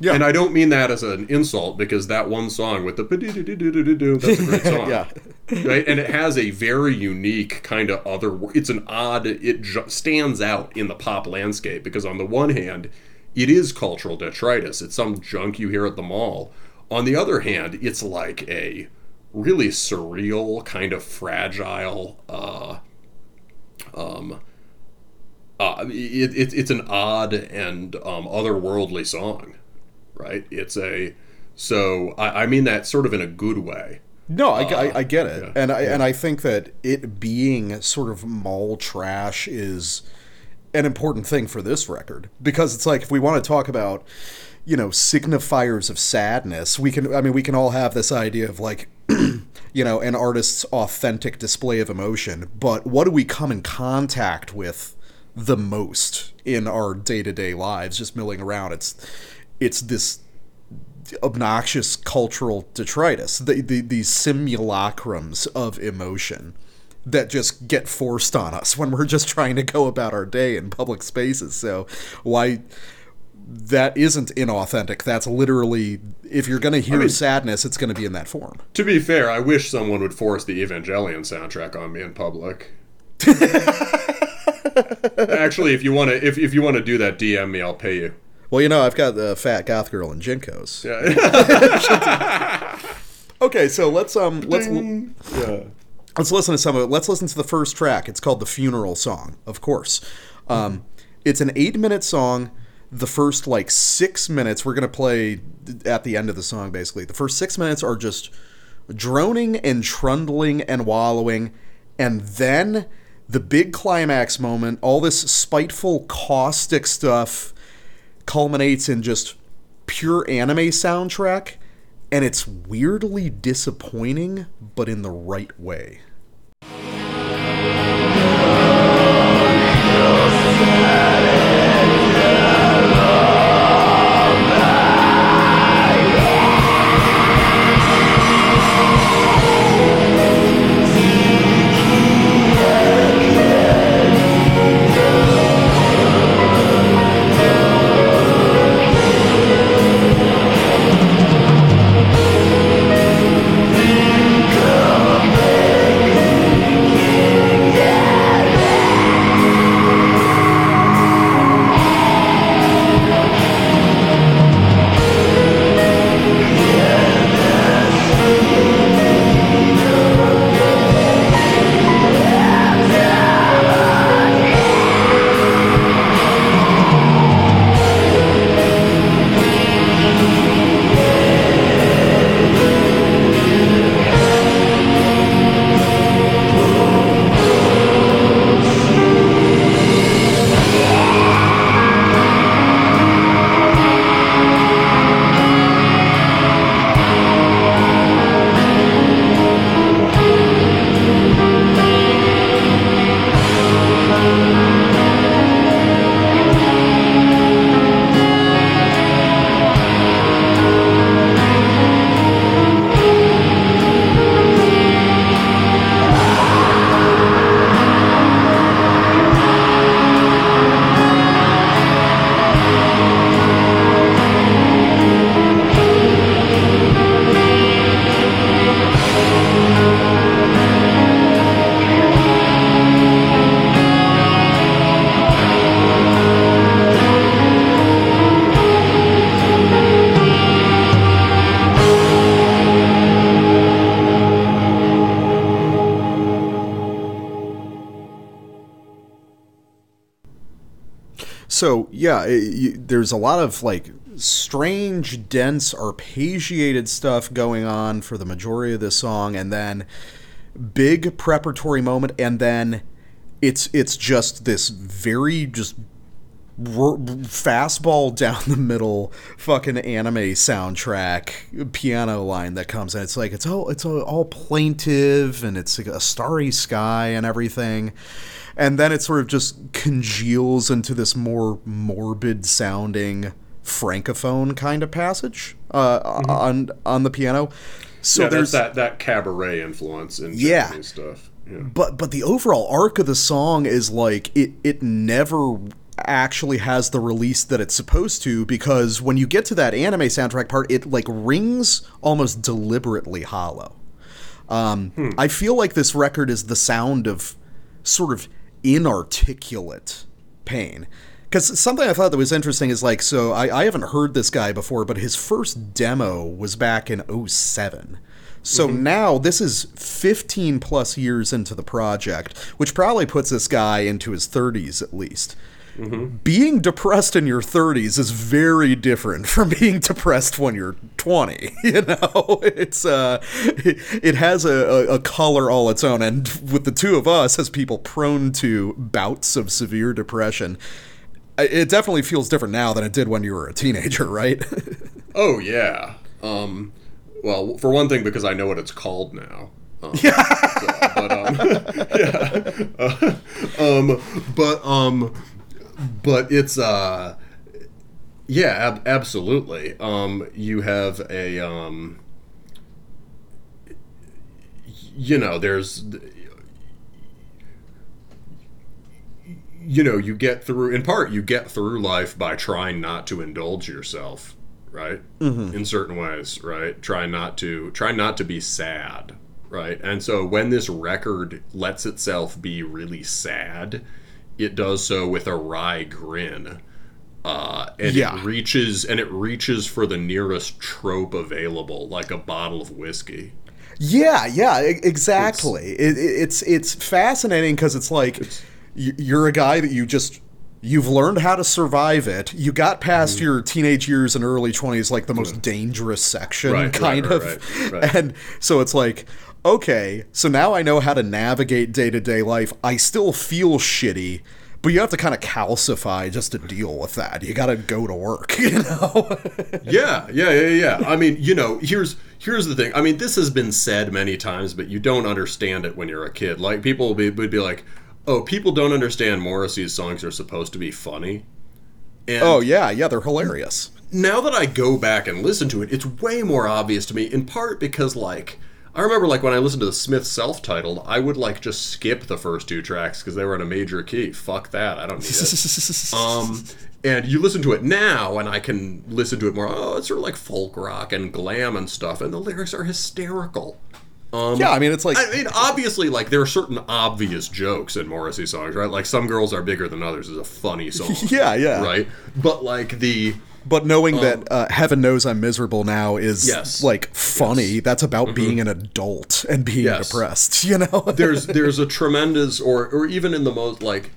Yeah. And I don't mean that as an insult because that one song with the that's a great song. Yeah. Right? And it has a very unique kind of other it's an odd it ju- stands out in the pop landscape because on the one hand, it is cultural detritus. It's some junk you hear at the mall. On the other hand, it's like a really surreal kind of fragile uh uh, it, it, it's an odd and um, otherworldly song, right? It's a so I, I mean that sort of in a good way. No, I, I, I get it, yeah, and I and I think that it being sort of mall trash is an important thing for this record because it's like if we want to talk about you know signifiers of sadness, we can. I mean, we can all have this idea of like you know an artist's authentic display of emotion, but what do we come in contact with the most in our day to day lives, just milling around? It's it's this obnoxious cultural detritus, the, the, these simulacrums of emotion that just get forced on us when we're just trying to go about our day in public spaces. So, why that isn't inauthentic? That's literally, if you're going to hear mean- sadness, it's going to be in that form. To be fair, I wish someone would force the Evangelion soundtrack on me in public. Actually, if you want to, if, if you want to do that, DM me. I'll pay you. Well, you know, I've got the fat goth girl and JNCOs. Yeah. Okay, so let's um let's yeah. let's listen to some of it. Let's listen to the first track. It's called the funeral song, of course. Um, it's an eight minute song. The first like six minutes we're gonna play at the end of the song. Basically, the first six minutes are just droning and trundling and wallowing, and then the big climax moment. All this spiteful, caustic stuff culminates in just pure anime soundtrack, and it's weirdly disappointing, but in the right way. It, you, there's a lot of like strange, dense, arpeggiated stuff going on for the majority of this song, and then big preparatory moment, and then it's it's just this very just fastball down the middle fucking anime soundtrack piano line that comes in. It's like it's all it's all, all plaintive and it's like a starry sky and everything. And then it sort of just congeals into this more morbid sounding francophone kind of passage uh, on on the piano. So yeah, there's that that cabaret influence in Yeah. Stuff. Yeah. but but the overall arc of the song is like it it never actually has the release that it's supposed to because when you get to that anime soundtrack part it like rings almost deliberately hollow um, i feel like this record is the sound of sort of inarticulate pain. Because something i thought that was interesting is like so I, I haven't heard this guy before but his first demo was back in 07 so mm-hmm. now this is 15 plus years into the project, which probably puts this guy into his 30s at least. Being depressed in your 30s is very different from being depressed when you're 20. You know, it's uh, it, has a, a, a color all its own, and with the two of us as people prone to bouts of severe depression, it definitely feels different now than it did when you were a teenager, right? Oh yeah. Um, well, for one thing, because I know what it's called now. Um, yeah. but um, yeah. Uh, um, but um, but it's uh, yeah, ab- absolutely. Um, you have a um, you know, there's you know, you get through in part you get through life by trying not to indulge yourself, right? Mm-hmm. In certain ways, right? Try not to try not to be sad, right? And so when this record lets itself be really sad, it does so with a wry grin. Uh, and Yeah. it reaches and it reaches for the nearest trope available, like a bottle of whiskey. Yeah, yeah, exactly. It, it, it's it's fascinating because it's like y- you're a guy that you just you've learned how to survive it. You got past Mm-hmm. your teenage years and early twenties, like the most dangerous section, Right, kind right, of. right. And so it's like, okay, so now I know how to navigate day to day life. I still feel shitty. But you have to kind of calcify just to deal with that. You got to go to work, you know. yeah, yeah, yeah, yeah. I mean, you know, here's here's the thing. I mean, this has been said many times, but you don't understand it when you're a kid. Like people will be, would be like, "Oh, people don't understand Morrissey's songs are supposed to be funny." And oh yeah, yeah, they're hilarious. now that I go back and listen to it, it's way more obvious to me. In part because like I remember like when I listened to the Smith self-titled, I would like just skip the first two tracks because they were in a major key. Fuck that, I don't need it. um, and you listen to it now, and I can listen to it more. Oh, it's sort of like folk rock and glam and stuff, and the lyrics are hysterical. yeah, I mean, it's like I mean, obviously, like there are certain obvious jokes in Morrissey songs, right? Like "Some Girls Are Bigger Than Others" is a funny song, Yeah, yeah. right? But like the But knowing that uh, heaven knows I'm miserable now is Um, Yes. like funny. That's about being an adult and being Yes. depressed. You know. there's there's a tremendous or or even in the most like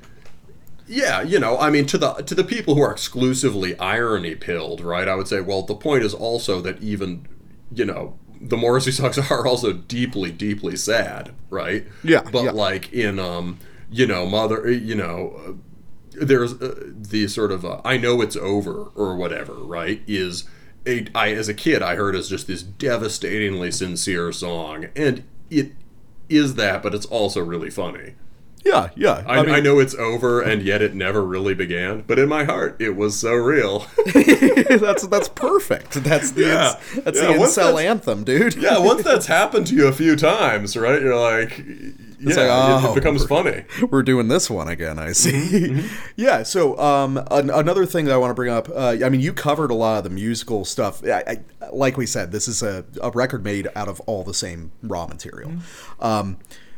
yeah you know i mean to the to the people who are exclusively irony pilled right i would say well the point is also that even you know the morrissey songs are also deeply deeply sad right Yeah, but yeah. like in um you know mother you know uh, there's uh, the sort of uh, I know it's over or whatever, right? Is a I as a kid I heard as just this devastatingly sincere song, and it is that, but it's also really funny. yeah, yeah. I, I, know it's over, and yet it never really began. But in my heart, it was so real. that's that's perfect. That's the Yeah. that's Yeah, the incel that's- anthem, dude. yeah, once that's happened to you a few times, right? You're like, yeah, like, it- oh, it becomes funny. We're doing this one again. I see. Mm-hmm, yeah. So, um, an- another thing that I want to bring up. Uh, I mean, you covered a lot of the musical stuff. I, I, like we said, this is a, a record made out of all the same raw material. Um,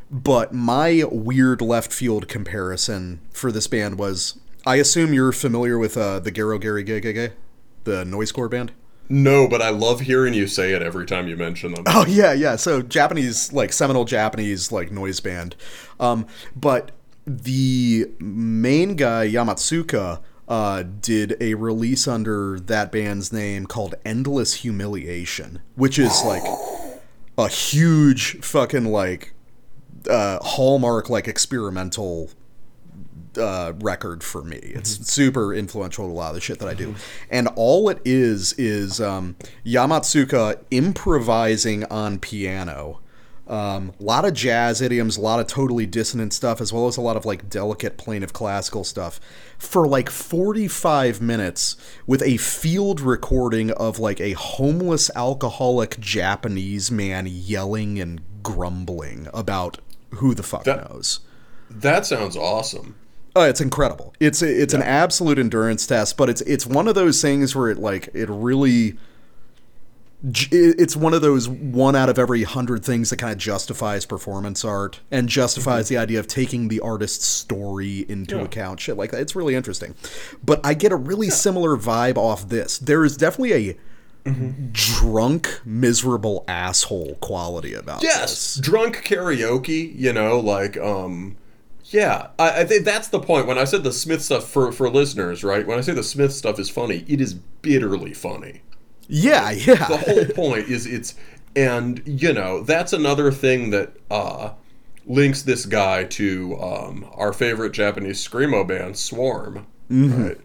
but my weird left field comparison for this band was, I assume you're familiar with uh, the Gerogerigegege, the noisecore band. No, but I love hearing you say it every time you mention them. Oh yeah, yeah. So Japanese, like seminal Japanese, like noise band. Um, but the main guy Yamatsuka uh, did a release under that band's name called Endless Humiliation, which is like a huge fucking like uh, hallmark like experimental uh, record for me. It's super influential to a lot of the shit that I do. And all it is is um, Yamatsuka improvising on piano. Um, a lot of jazz idioms, a lot of totally dissonant stuff, as well as a lot of like delicate plaintive classical stuff for like 45 minutes with a field recording of like a homeless alcoholic Japanese man yelling and grumbling about who the fuck That- knows. That sounds awesome. Oh, it's incredible. It's it's an absolute endurance test, but it's it's one of those things where it like it really it's one of those one out of every hundred things that kind of justifies performance art and justifies the idea of taking the artist's story into Yeah. account. Shit like that. It's really interesting. But I get a really similar vibe off this. There is definitely a drunk, miserable asshole quality about Yes, this. drunk karaoke. You know, like um, yeah. I, I think that's the point. When I said the Smith stuff for for listeners, right? When I say the Smith stuff is funny, it is bitterly funny. Yeah, yeah. the whole point is it's and you know that's another thing that uh links this guy to um our favorite japanese screamo band swarm right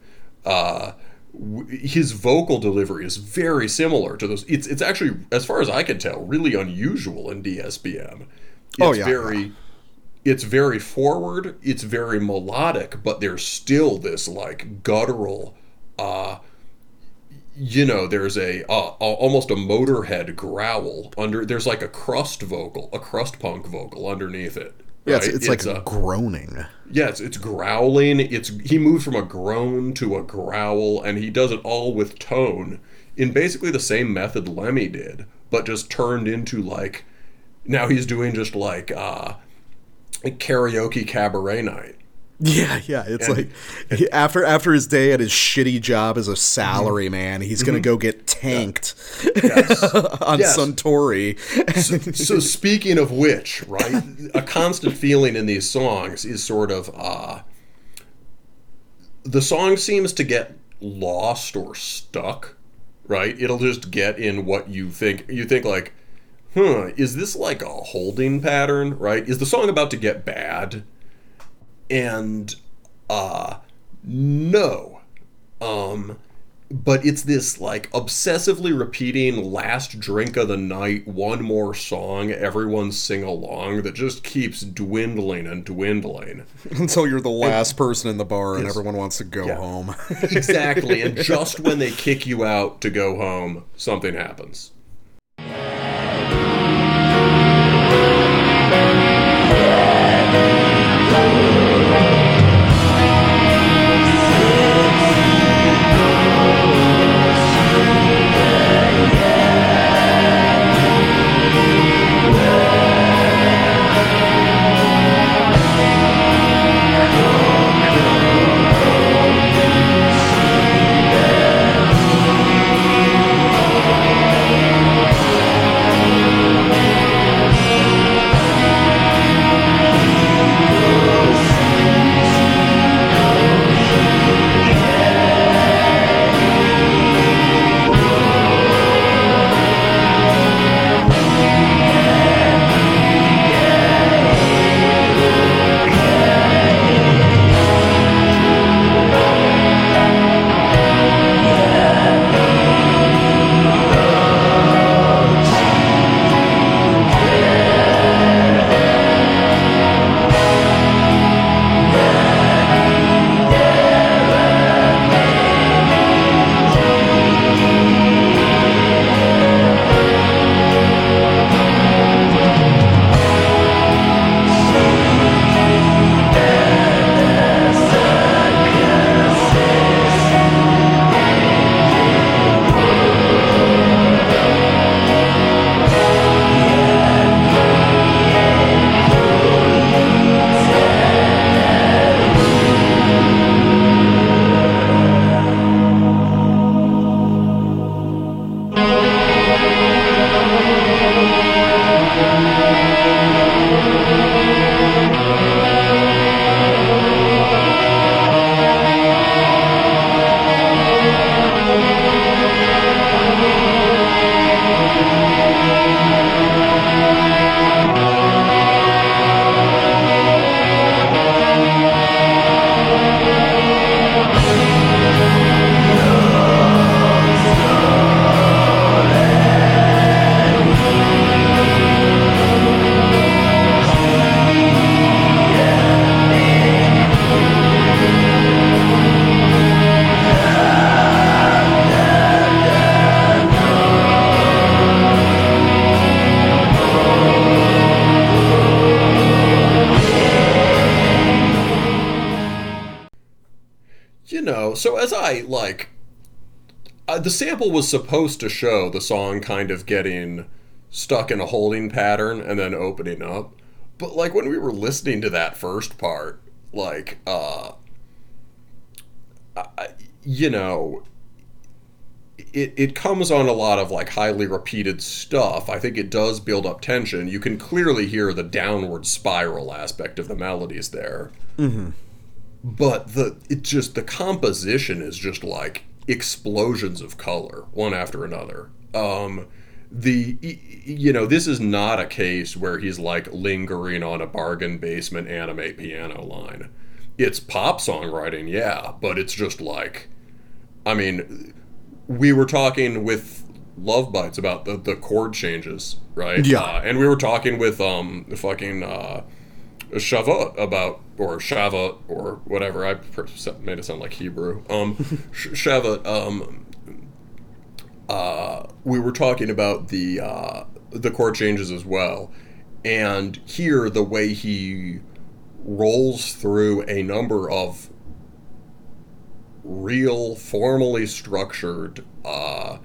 uh w- his vocal delivery is very similar to those it's it's actually as far as i can tell really unusual in dsbm it's Oh, yeah, very it's very forward it's very melodic but there's still this like guttural uh you know there's a uh, a- almost a motorhead growl under there's like a crust vocal a crust punk vocal underneath it Yeah, it's, right? it's like a- groaning. yeah it's, it's growling it's he moved from a groan to a growl and he does it all with tone in basically the same method lemmy did but just turned into like now he's doing just like uh karaoke cabaret night Yeah, yeah. It's And- like after after his day at his shitty job as a salary man, he's gonna go get tanked on Yes. Suntory. so speaking of which, right, a constant feeling in these songs is sort of uh the song seems to get lost or stuck, right? It'll just get in what you think you think like, huh, is this like a holding pattern, right? Is the song about to get bad? And uh no. Um but it's this like obsessively repeating last drink of the night one more song everyone sing along that just keeps dwindling and dwindling Until you're the last person in the bar and everyone wants to go home. exactly and just when they kick you out to go home something happens know, so as I like, uh, the sample was supposed to show the song kind of getting stuck in a holding pattern and then opening up. But like when we were listening to that first part, like, uh, I, you know, it, it comes on a lot of like highly repeated stuff. I think it does build up tension. You can clearly hear the downward spiral aspect of the melodies there. But the it just the composition is just like explosions of color one after another. Um, the you know this is not a case where he's like lingering on a bargain basement anime piano line. It's pop songwriting, yeah, but it's just like I mean, we were talking with Love Bites about the, the chord changes, right? Yeah. Uh, and we were talking with um fucking uh, Shavuot about or Shavuot or whatever. I made it sound like Hebrew. Um, Shavuot. Um, uh, we were talking about the uh, the chord changes as well, and here the way he rolls through a number of real formally structured uh,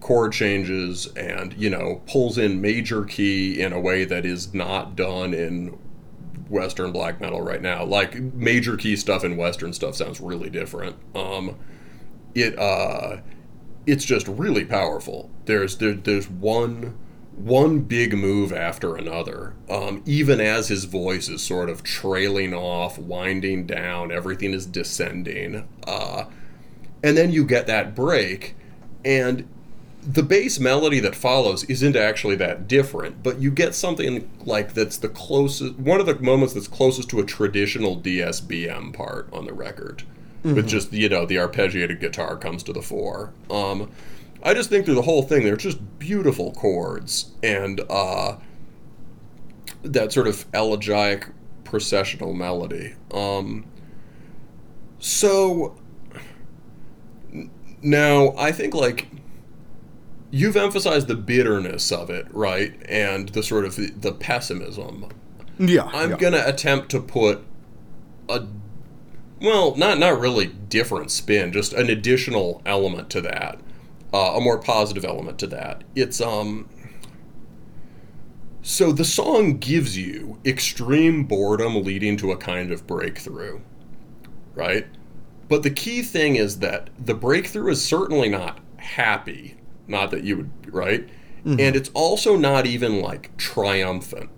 chord changes and you know pulls in major key in a way that is not done in western black metal right now. Like major key stuff and western stuff sounds really different. Um it uh it's just really powerful. There's there, there's one one big move after another. Um, even as his voice is sort of trailing off winding down everything is descending uh, and then you get that break and the bass melody that follows isn't actually that different but you get something like that's the closest one of the moments that's closest to a traditional dsbm part on the record. With just you know the arpeggiated guitar comes to the fore. Um, i just think through the whole thing they're just beautiful chords and uh, that sort of elegiac processional melody. Um, so now, I think like you've emphasized the bitterness of it, right? And the sort of the, the pessimism. Yeah. I'm yeah. gonna attempt to put a well, not not really different spin, just an additional element to that, uh, a more positive element to that. It's um. So the song gives you extreme boredom leading to a kind of breakthrough, right? But the key thing is that the breakthrough is certainly not happy, not that you would, right? And it's also not even like triumphant,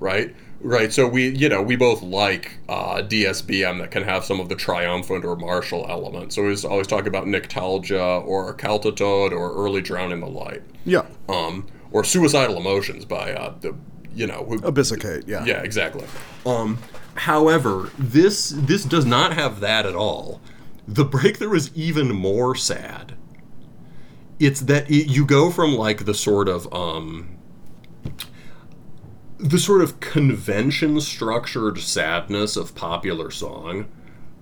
right? Right. So we, you know, we both like uh, DSBM that can have some of the triumphant or martial elements. So we always- talk about Nyktalgia or Kältetod or Early Drown in the Light, Yeah. um, or Suicidal Emotions by uh, the, you know, who, Abyssic Hate. Yeah. yeah, exactly. Um, however, this this does not have that at all. The breakthrough is even more sad. It's that it, you go from like the sort of um, the sort of convention structured sadness of popular song,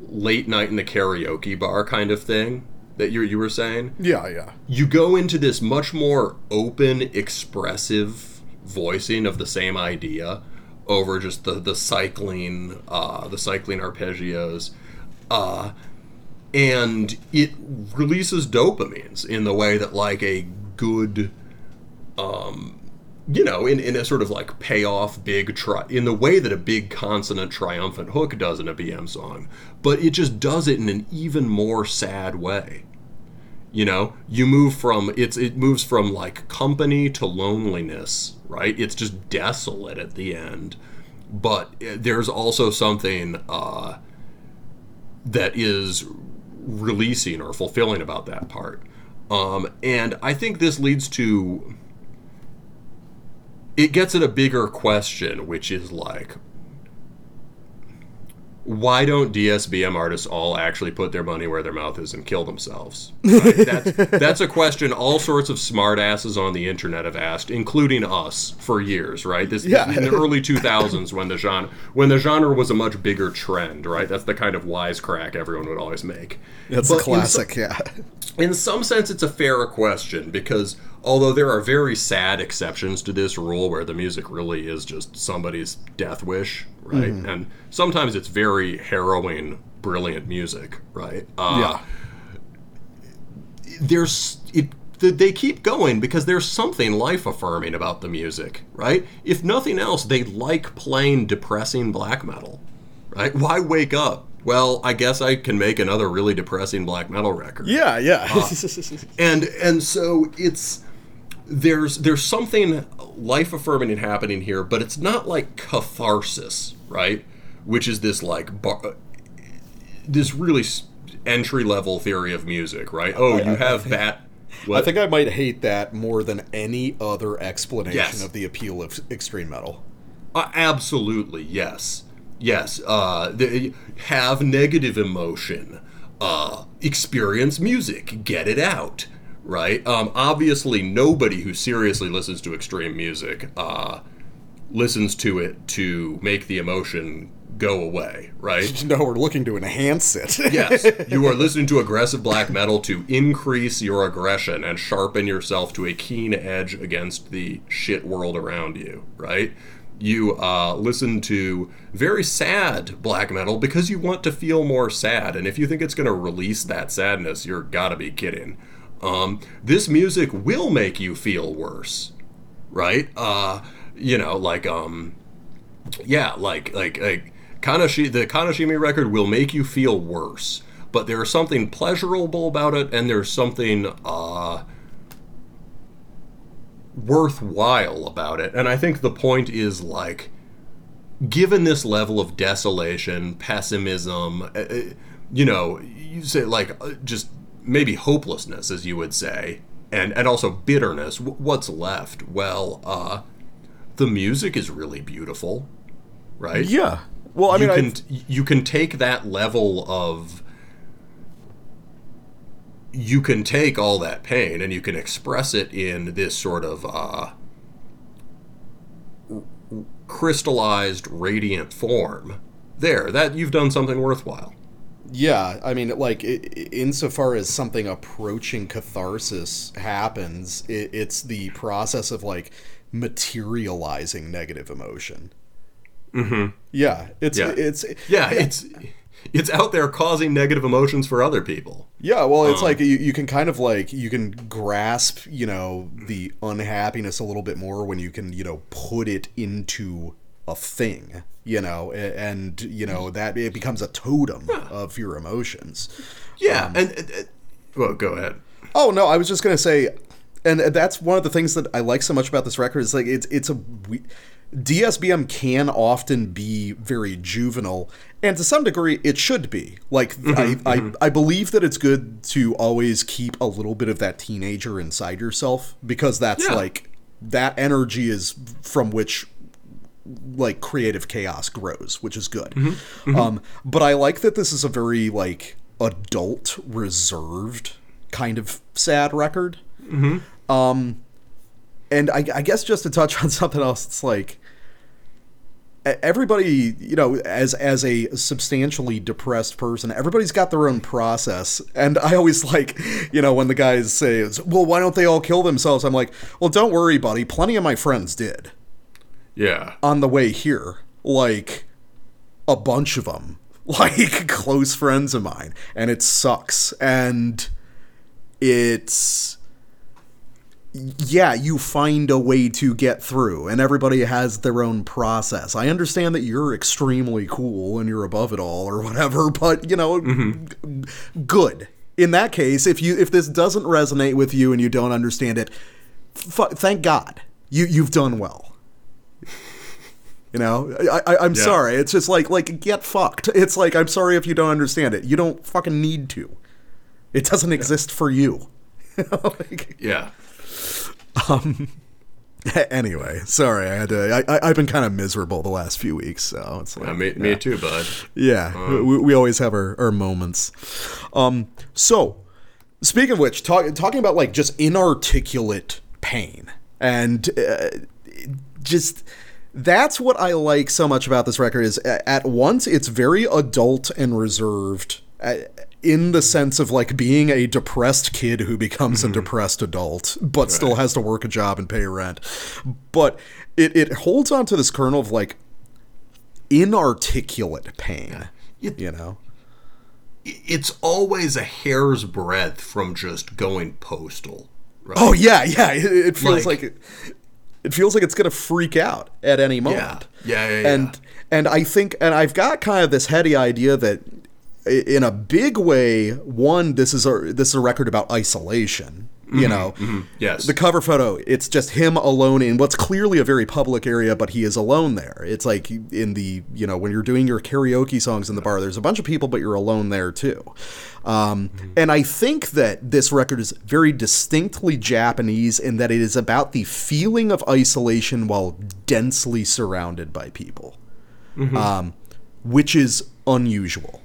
late night in the karaoke bar kind of thing that you you were saying Yeah. Yeah. you go into this much more open, expressive voicing of the same idea over just the the cycling, uh, the cycling arpeggios, uh, and it releases dopamines in the way that like a good, um, you know, in, in a sort of like payoff big tri- in the way that a big consonant triumphant hook does in a BM song, but it just does it in an even more sad way. You know you move from it's it moves from like company to loneliness right? It's just desolate at the end. But uh, there's also something uh, that is releasing or fulfilling about that part. Um, and i think this leads to it gets at a bigger question which is like why don't DSBM artists all actually put their money where their mouth is and kill themselves? Right? That's, that's a question all sorts of smartasses on the internet have asked, including us, for years. Right? This Yeah. in the early 2000s when the genre when the genre was a much bigger trend. Right? That's the kind of wisecrack everyone would always make. That's But a in some- classic. yeah. in some sense it's a fair question because although there are very sad exceptions to this rule where the music really is just somebody's death wish right and sometimes it's very harrowing brilliant music, right? Uh, yeah. there's it they keep going because there's something life affirming about the music, right? If nothing else, they like playing depressing black metal, right? Why wake up? Well, I guess I can make another really depressing black metal record. Yeah, yeah. And and so it's there's there's something life affirming and happening here, but it's not like catharsis, right? Which is this like bar, this really entry level theory of music, right? Oh, you have that. What? I think I might hate that more than any other explanation Yes. of the appeal of extreme metal. Uh, absolutely, yes, yes. Uh, the, have negative emotion. Uh, experience music. Get it out. Right. Um, obviously, nobody who seriously listens to extreme music uh, listens to it to make the emotion go away. Right. No, we're looking to enhance it. yes, you are listening to aggressive black metal to increase your aggression and sharpen yourself to a keen edge against the shit world around you, right? You uh, listen to very sad black metal because you want to feel more sad, and if you think it's going to release that sadness, you're gotta be kidding. Um, this music will make you feel worse, right? Uh, you know, like um, yeah, like like like Kanashi the Kanashimi record will make you feel worse, but there's something pleasurable about it, and there's something uh, worthwhile about it. And I think the point is like, given this level of desolation, pessimism, uh, uh, you know, you say like uh, just maybe hopelessness, as you would say, and and also bitterness. What's left? Well, uh, the music is really beautiful, right? yeah. Well, I you mean, can I, you can take that level of you can take all that pain and you can express it in this sort of uh, crystallized radiant form there that you've done something worthwhile yeah. I mean, like, insofar as something approaching catharsis happens, it, it's the process of like materializing negative emotion. Mm-hmm. Yeah. It's Yeah. it's yeah it's it's out there causing negative emotions for other people Yeah, well, Um, it's like you, you can kind of like you can grasp, you know, the unhappiness a little bit more when you can, you know, put it into a thing, you know, and you know that it becomes a totem of your emotions. yeah um, and, and, and- well go ahead Oh no, I was just gonna say, and that's one of the things that I like so much about this record is like it's it's a we- DSBM can often be very juvenile, and to some degree it should be. Like mm-hmm, I, I mm-hmm. I believe that it's good to always keep a little bit of that teenager inside yourself because that's Yeah. like that energy is from which like creative chaos grows, which is good. Um, but I like that this is a very like adult, reserved kind of sad record. Um, and I, I guess just to touch on something else, it's like everybody, you know, as as a substantially depressed person, everybody's got their own process. And I always like, you know, when the guys say, "Well, why don't they all kill themselves?" I'm like, "Well, don't worry, buddy. Plenty of my friends did." Yeah on the way here, like a bunch of them, like close friends of mine, and it sucks. And it's yeah, you find a way to get through, and everybody has their own process. I understand that you're extremely cool and you're above it all or whatever, but you know, g- good. In that case, if you if this doesn't resonate with you and you don't understand it, f- thank God you you've done well. You know, I, I, I'm Yeah. sorry. It's just like like get fucked. It's like I'm sorry if you don't understand it. You don't fucking need to. It doesn't exist for you. Like- yeah anyway, sorry. I had to. I, I, I've been kind of miserable the last few weeks, so it's like Uh, me, me too bud yeah, we, we always have our, our moments. Um, so speaking of which, talk, talking about like just inarticulate pain and uh, just that's what I like so much about this record is at once it's very adult and reserved. uh, In the sense of like being a depressed kid who becomes a depressed adult, but still has to work a job and pay rent. But it, it holds on to this kernel of like inarticulate pain. You- You know? it's always a hair's breadth from just going postal. Right? Oh yeah, yeah. It, it feels Like- like, it, it feels like it's gonna freak out at any moment. Yeah, yeah, yeah, And yeah. and I think and I've got kind of this heady idea that in a big way, one, this is a this is a record about isolation. Mm-hmm, You know, Yes. the cover photo, it's just him alone in what's clearly a very public area, but he is alone there. It's like in the, you know, when you're doing your karaoke songs in the bar, there's a bunch of people, but you're alone there too. Um, And I think that this record is very distinctly Japanese in that it is about the feeling of isolation while densely surrounded by people, um, which is unusual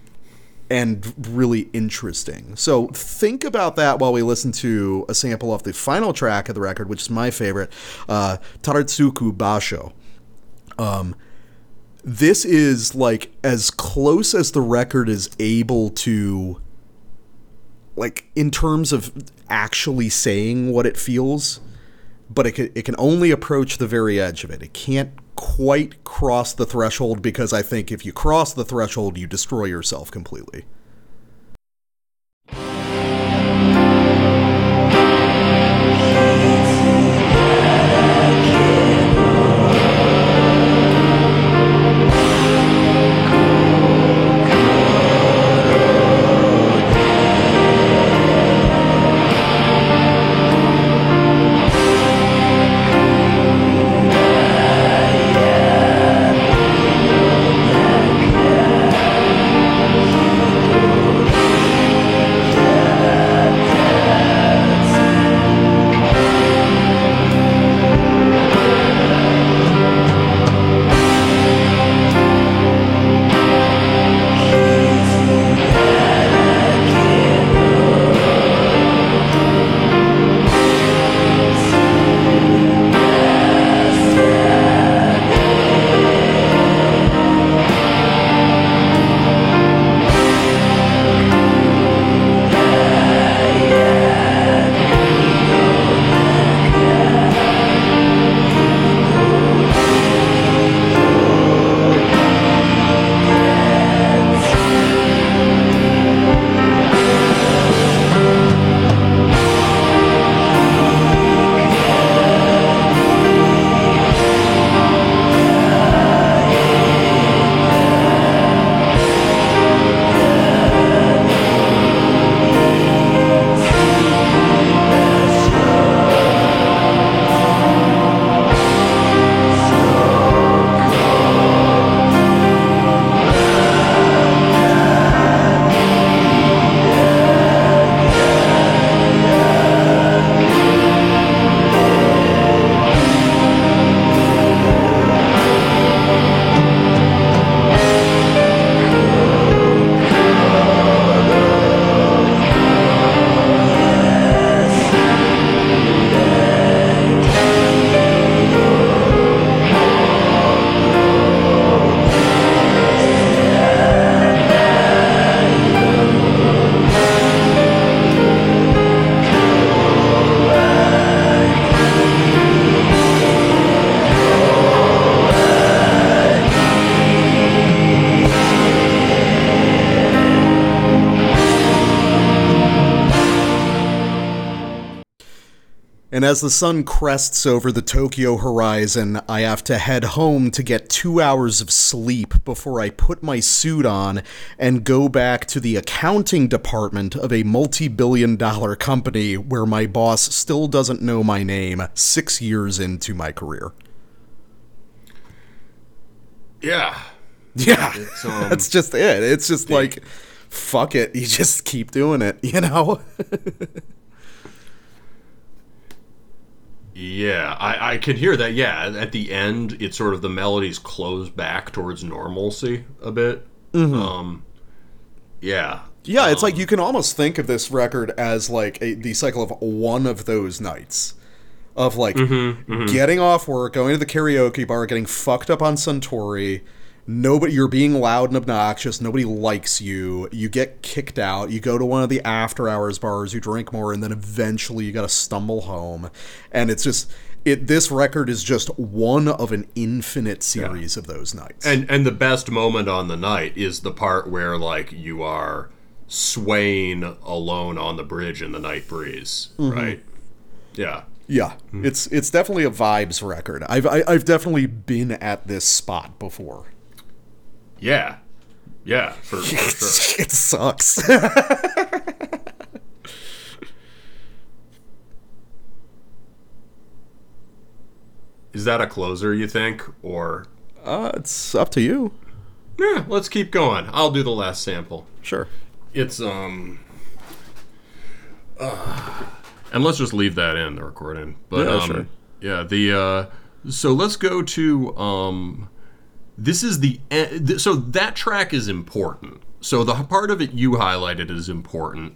and really interesting. So think about that while we listen to a sample of the final track of the record, which is my favorite, uh, Taratsuku Basho. Um, this is like as close as the record is able to, like in terms of actually saying what it feels, but it can, it can only approach the very edge of it. It can't quite cross the threshold because I think if you cross the threshold, you destroy yourself completely. And as the sun crests over the Tokyo horizon, I have to head home to get two hours of sleep before I put my suit on and go back to the accounting department of a multi billion dollar company where my boss still doesn't know my name six years into my career. Yeah. Yeah, It's, um, that's just it. It's just like, fuck it. You just keep doing it, you know? Yeah, I, I can hear that. Yeah, at the end, it's sort of the melodies close back towards normalcy a bit. Mm-hmm. Um, yeah, Yeah, it's like um, you can almost think of this record as like a, the cycle of one of those nights of like mm-hmm, mm-hmm. getting off work, going to the karaoke bar, getting fucked up on Suntory. Nobody, you're being loud and obnoxious. Nobody likes you. You get kicked out. You go to one of the after hours bars. You drink more, and then eventually you got to stumble home. And it's just it. This record is just one of an infinite series of those nights. and and the best moment on the night is the part where like you are swaying alone on the bridge in the night breeze, mm-hmm. right? Yeah. Yeah, mm-hmm. it's it's definitely a vibes record. I've I, I've definitely been at this spot before. Yeah. Yeah, for, for sure. it sucks. Is that a closer, you think? Or uh, it's up to you. yeah, let's keep going. I'll do the last sample. Sure. It's um uh, and let's just leave that in the recording. But Yeah, um sure. yeah, the uh so let's go to um this is the e- th- so that track is important. So the part of it you highlighted is important.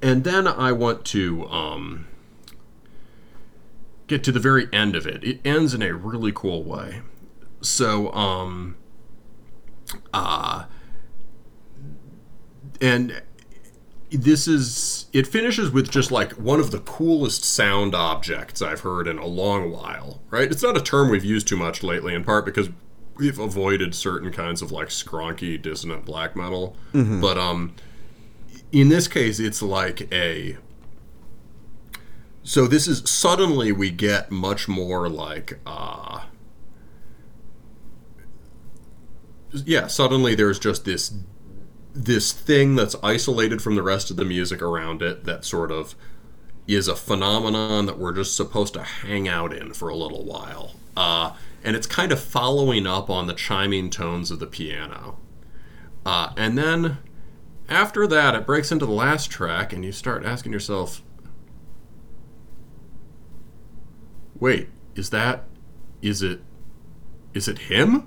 And then I want to um get to the very end of it. It ends in a really cool way. So um uh and this is it finishes with just like one of the coolest sound objects I've heard in a long while, right? It's not a term we've used too much lately, in part because we've avoided certain kinds of like skronky dissonant black metal. But um in this case it's like a so this is suddenly we get much more like uh yeah, suddenly there's just this this thing that's isolated from the rest of the music around it that sort of is a phenomenon that we're just supposed to hang out in for a little while. Uh, and it's kind of following up on the chiming tones of the piano. Uh, and then after that, it breaks into the last track, and you start asking yourself, wait, is that, is it, is it him?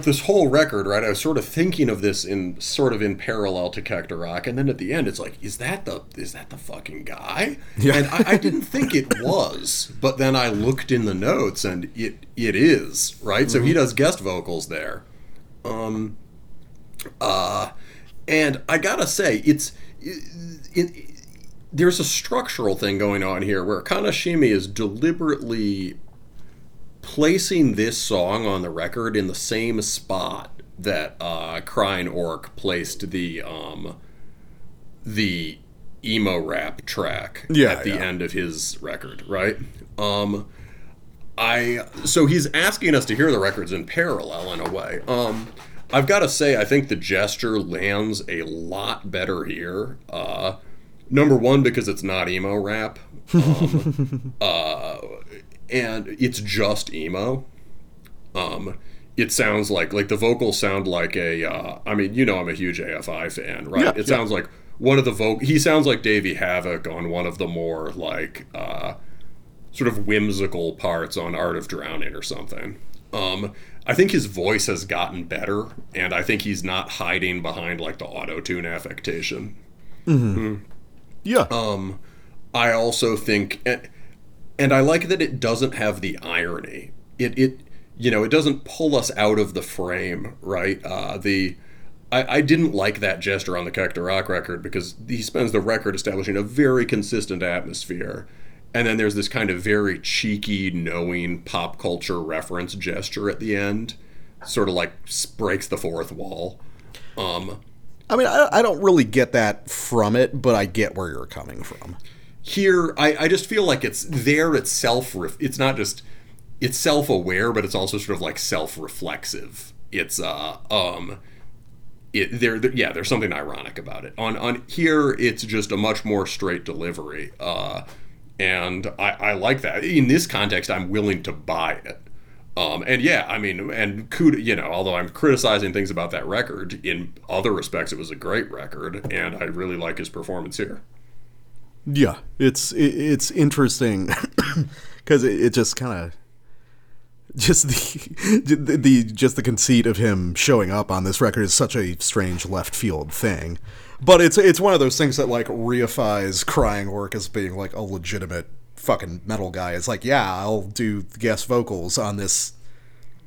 Throughout this whole record, right, I was sort of thinking of this in sort of in parallel to Cactus Rock, and then at the end, it's like, is that the is that the fucking guy? Yeah. And I, I didn't think it was, but then I looked in the notes, and it it is right. So he does guest vocals there. Um. Uh, and I gotta say, it's it, it, there's a structural thing going on here where Kanashimi is deliberately placing this song on the record in the same spot that uh, Crying Orc placed the um, the emo rap track Yeah, at the yeah. end of his record, right? Um, I so he's asking us to hear the records in parallel in a way. Um, I've got to say, I think the gesture lands a lot better here. Uh, number one, because it's not emo rap, um, uh, and it's just emo. Um, it sounds like like the vocals sound like a. Uh, I mean, you know, I'm a huge AFI fan, right? Yeah, it yeah. sounds like one of the voc. He sounds like Davey Havok on one of the more like. Uh, sort of whimsical parts on Art of Drowning or something. Um, I think his voice has gotten better, and I think he's not hiding behind like the auto tune affectation. Yeah. Um, I also think, and, and I like that it doesn't have the irony. It it you know it doesn't pull us out of the frame, right? Uh, the I, I didn't like that gesture on the Cactus Rock record because he spends the record establishing a very consistent atmosphere. And then there's this kind of very cheeky, knowing pop culture reference gesture at the end, sort of like breaks the fourth wall. Um, I mean, I, I don't really get that from it, but I get where you're coming from. Here I, I just feel like it's there itself it's not just it's self-aware but it's also sort of like self-reflexive. It's uh um it there there- yeah there's something ironic about it. On on here it's just a much more straight delivery uh and i i like that. In this context i'm willing to buy it. Um, and yeah, I mean, and kudos, you know, although I'm criticizing things about that record, in other respects, it was a great record, and I really like his performance here. Yeah, it's it, it's interesting because it, it just kind of just the, the the just the conceit of him showing up on this record is such a strange left field thing. But it's it's one of those things that like reifies Crying Orc as being like a legitimate fucking metal guy. It's like, yeah, I'll do guest vocals on this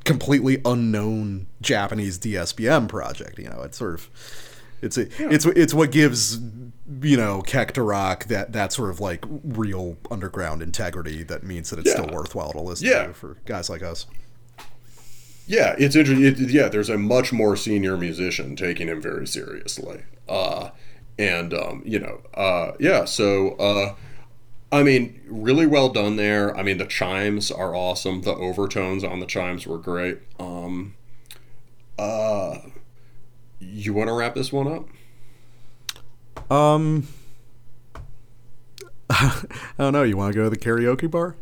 completely unknown Japanese DSBM project. You know, it's sort of it's a, it's it's what gives you know Rock that that sort of like real underground integrity that means that it's still worthwhile to listen Yeah. to for guys like us. Yeah, it's interesting. It, yeah, there's a much more senior musician taking him very seriously. Uh, and um, you know, uh, yeah. So, uh, I mean, really well done there. I mean, the chimes are awesome. The overtones on the chimes were great. Um, uh, you want to wrap this one up? Um, I don't know. You want to go to the karaoke bar?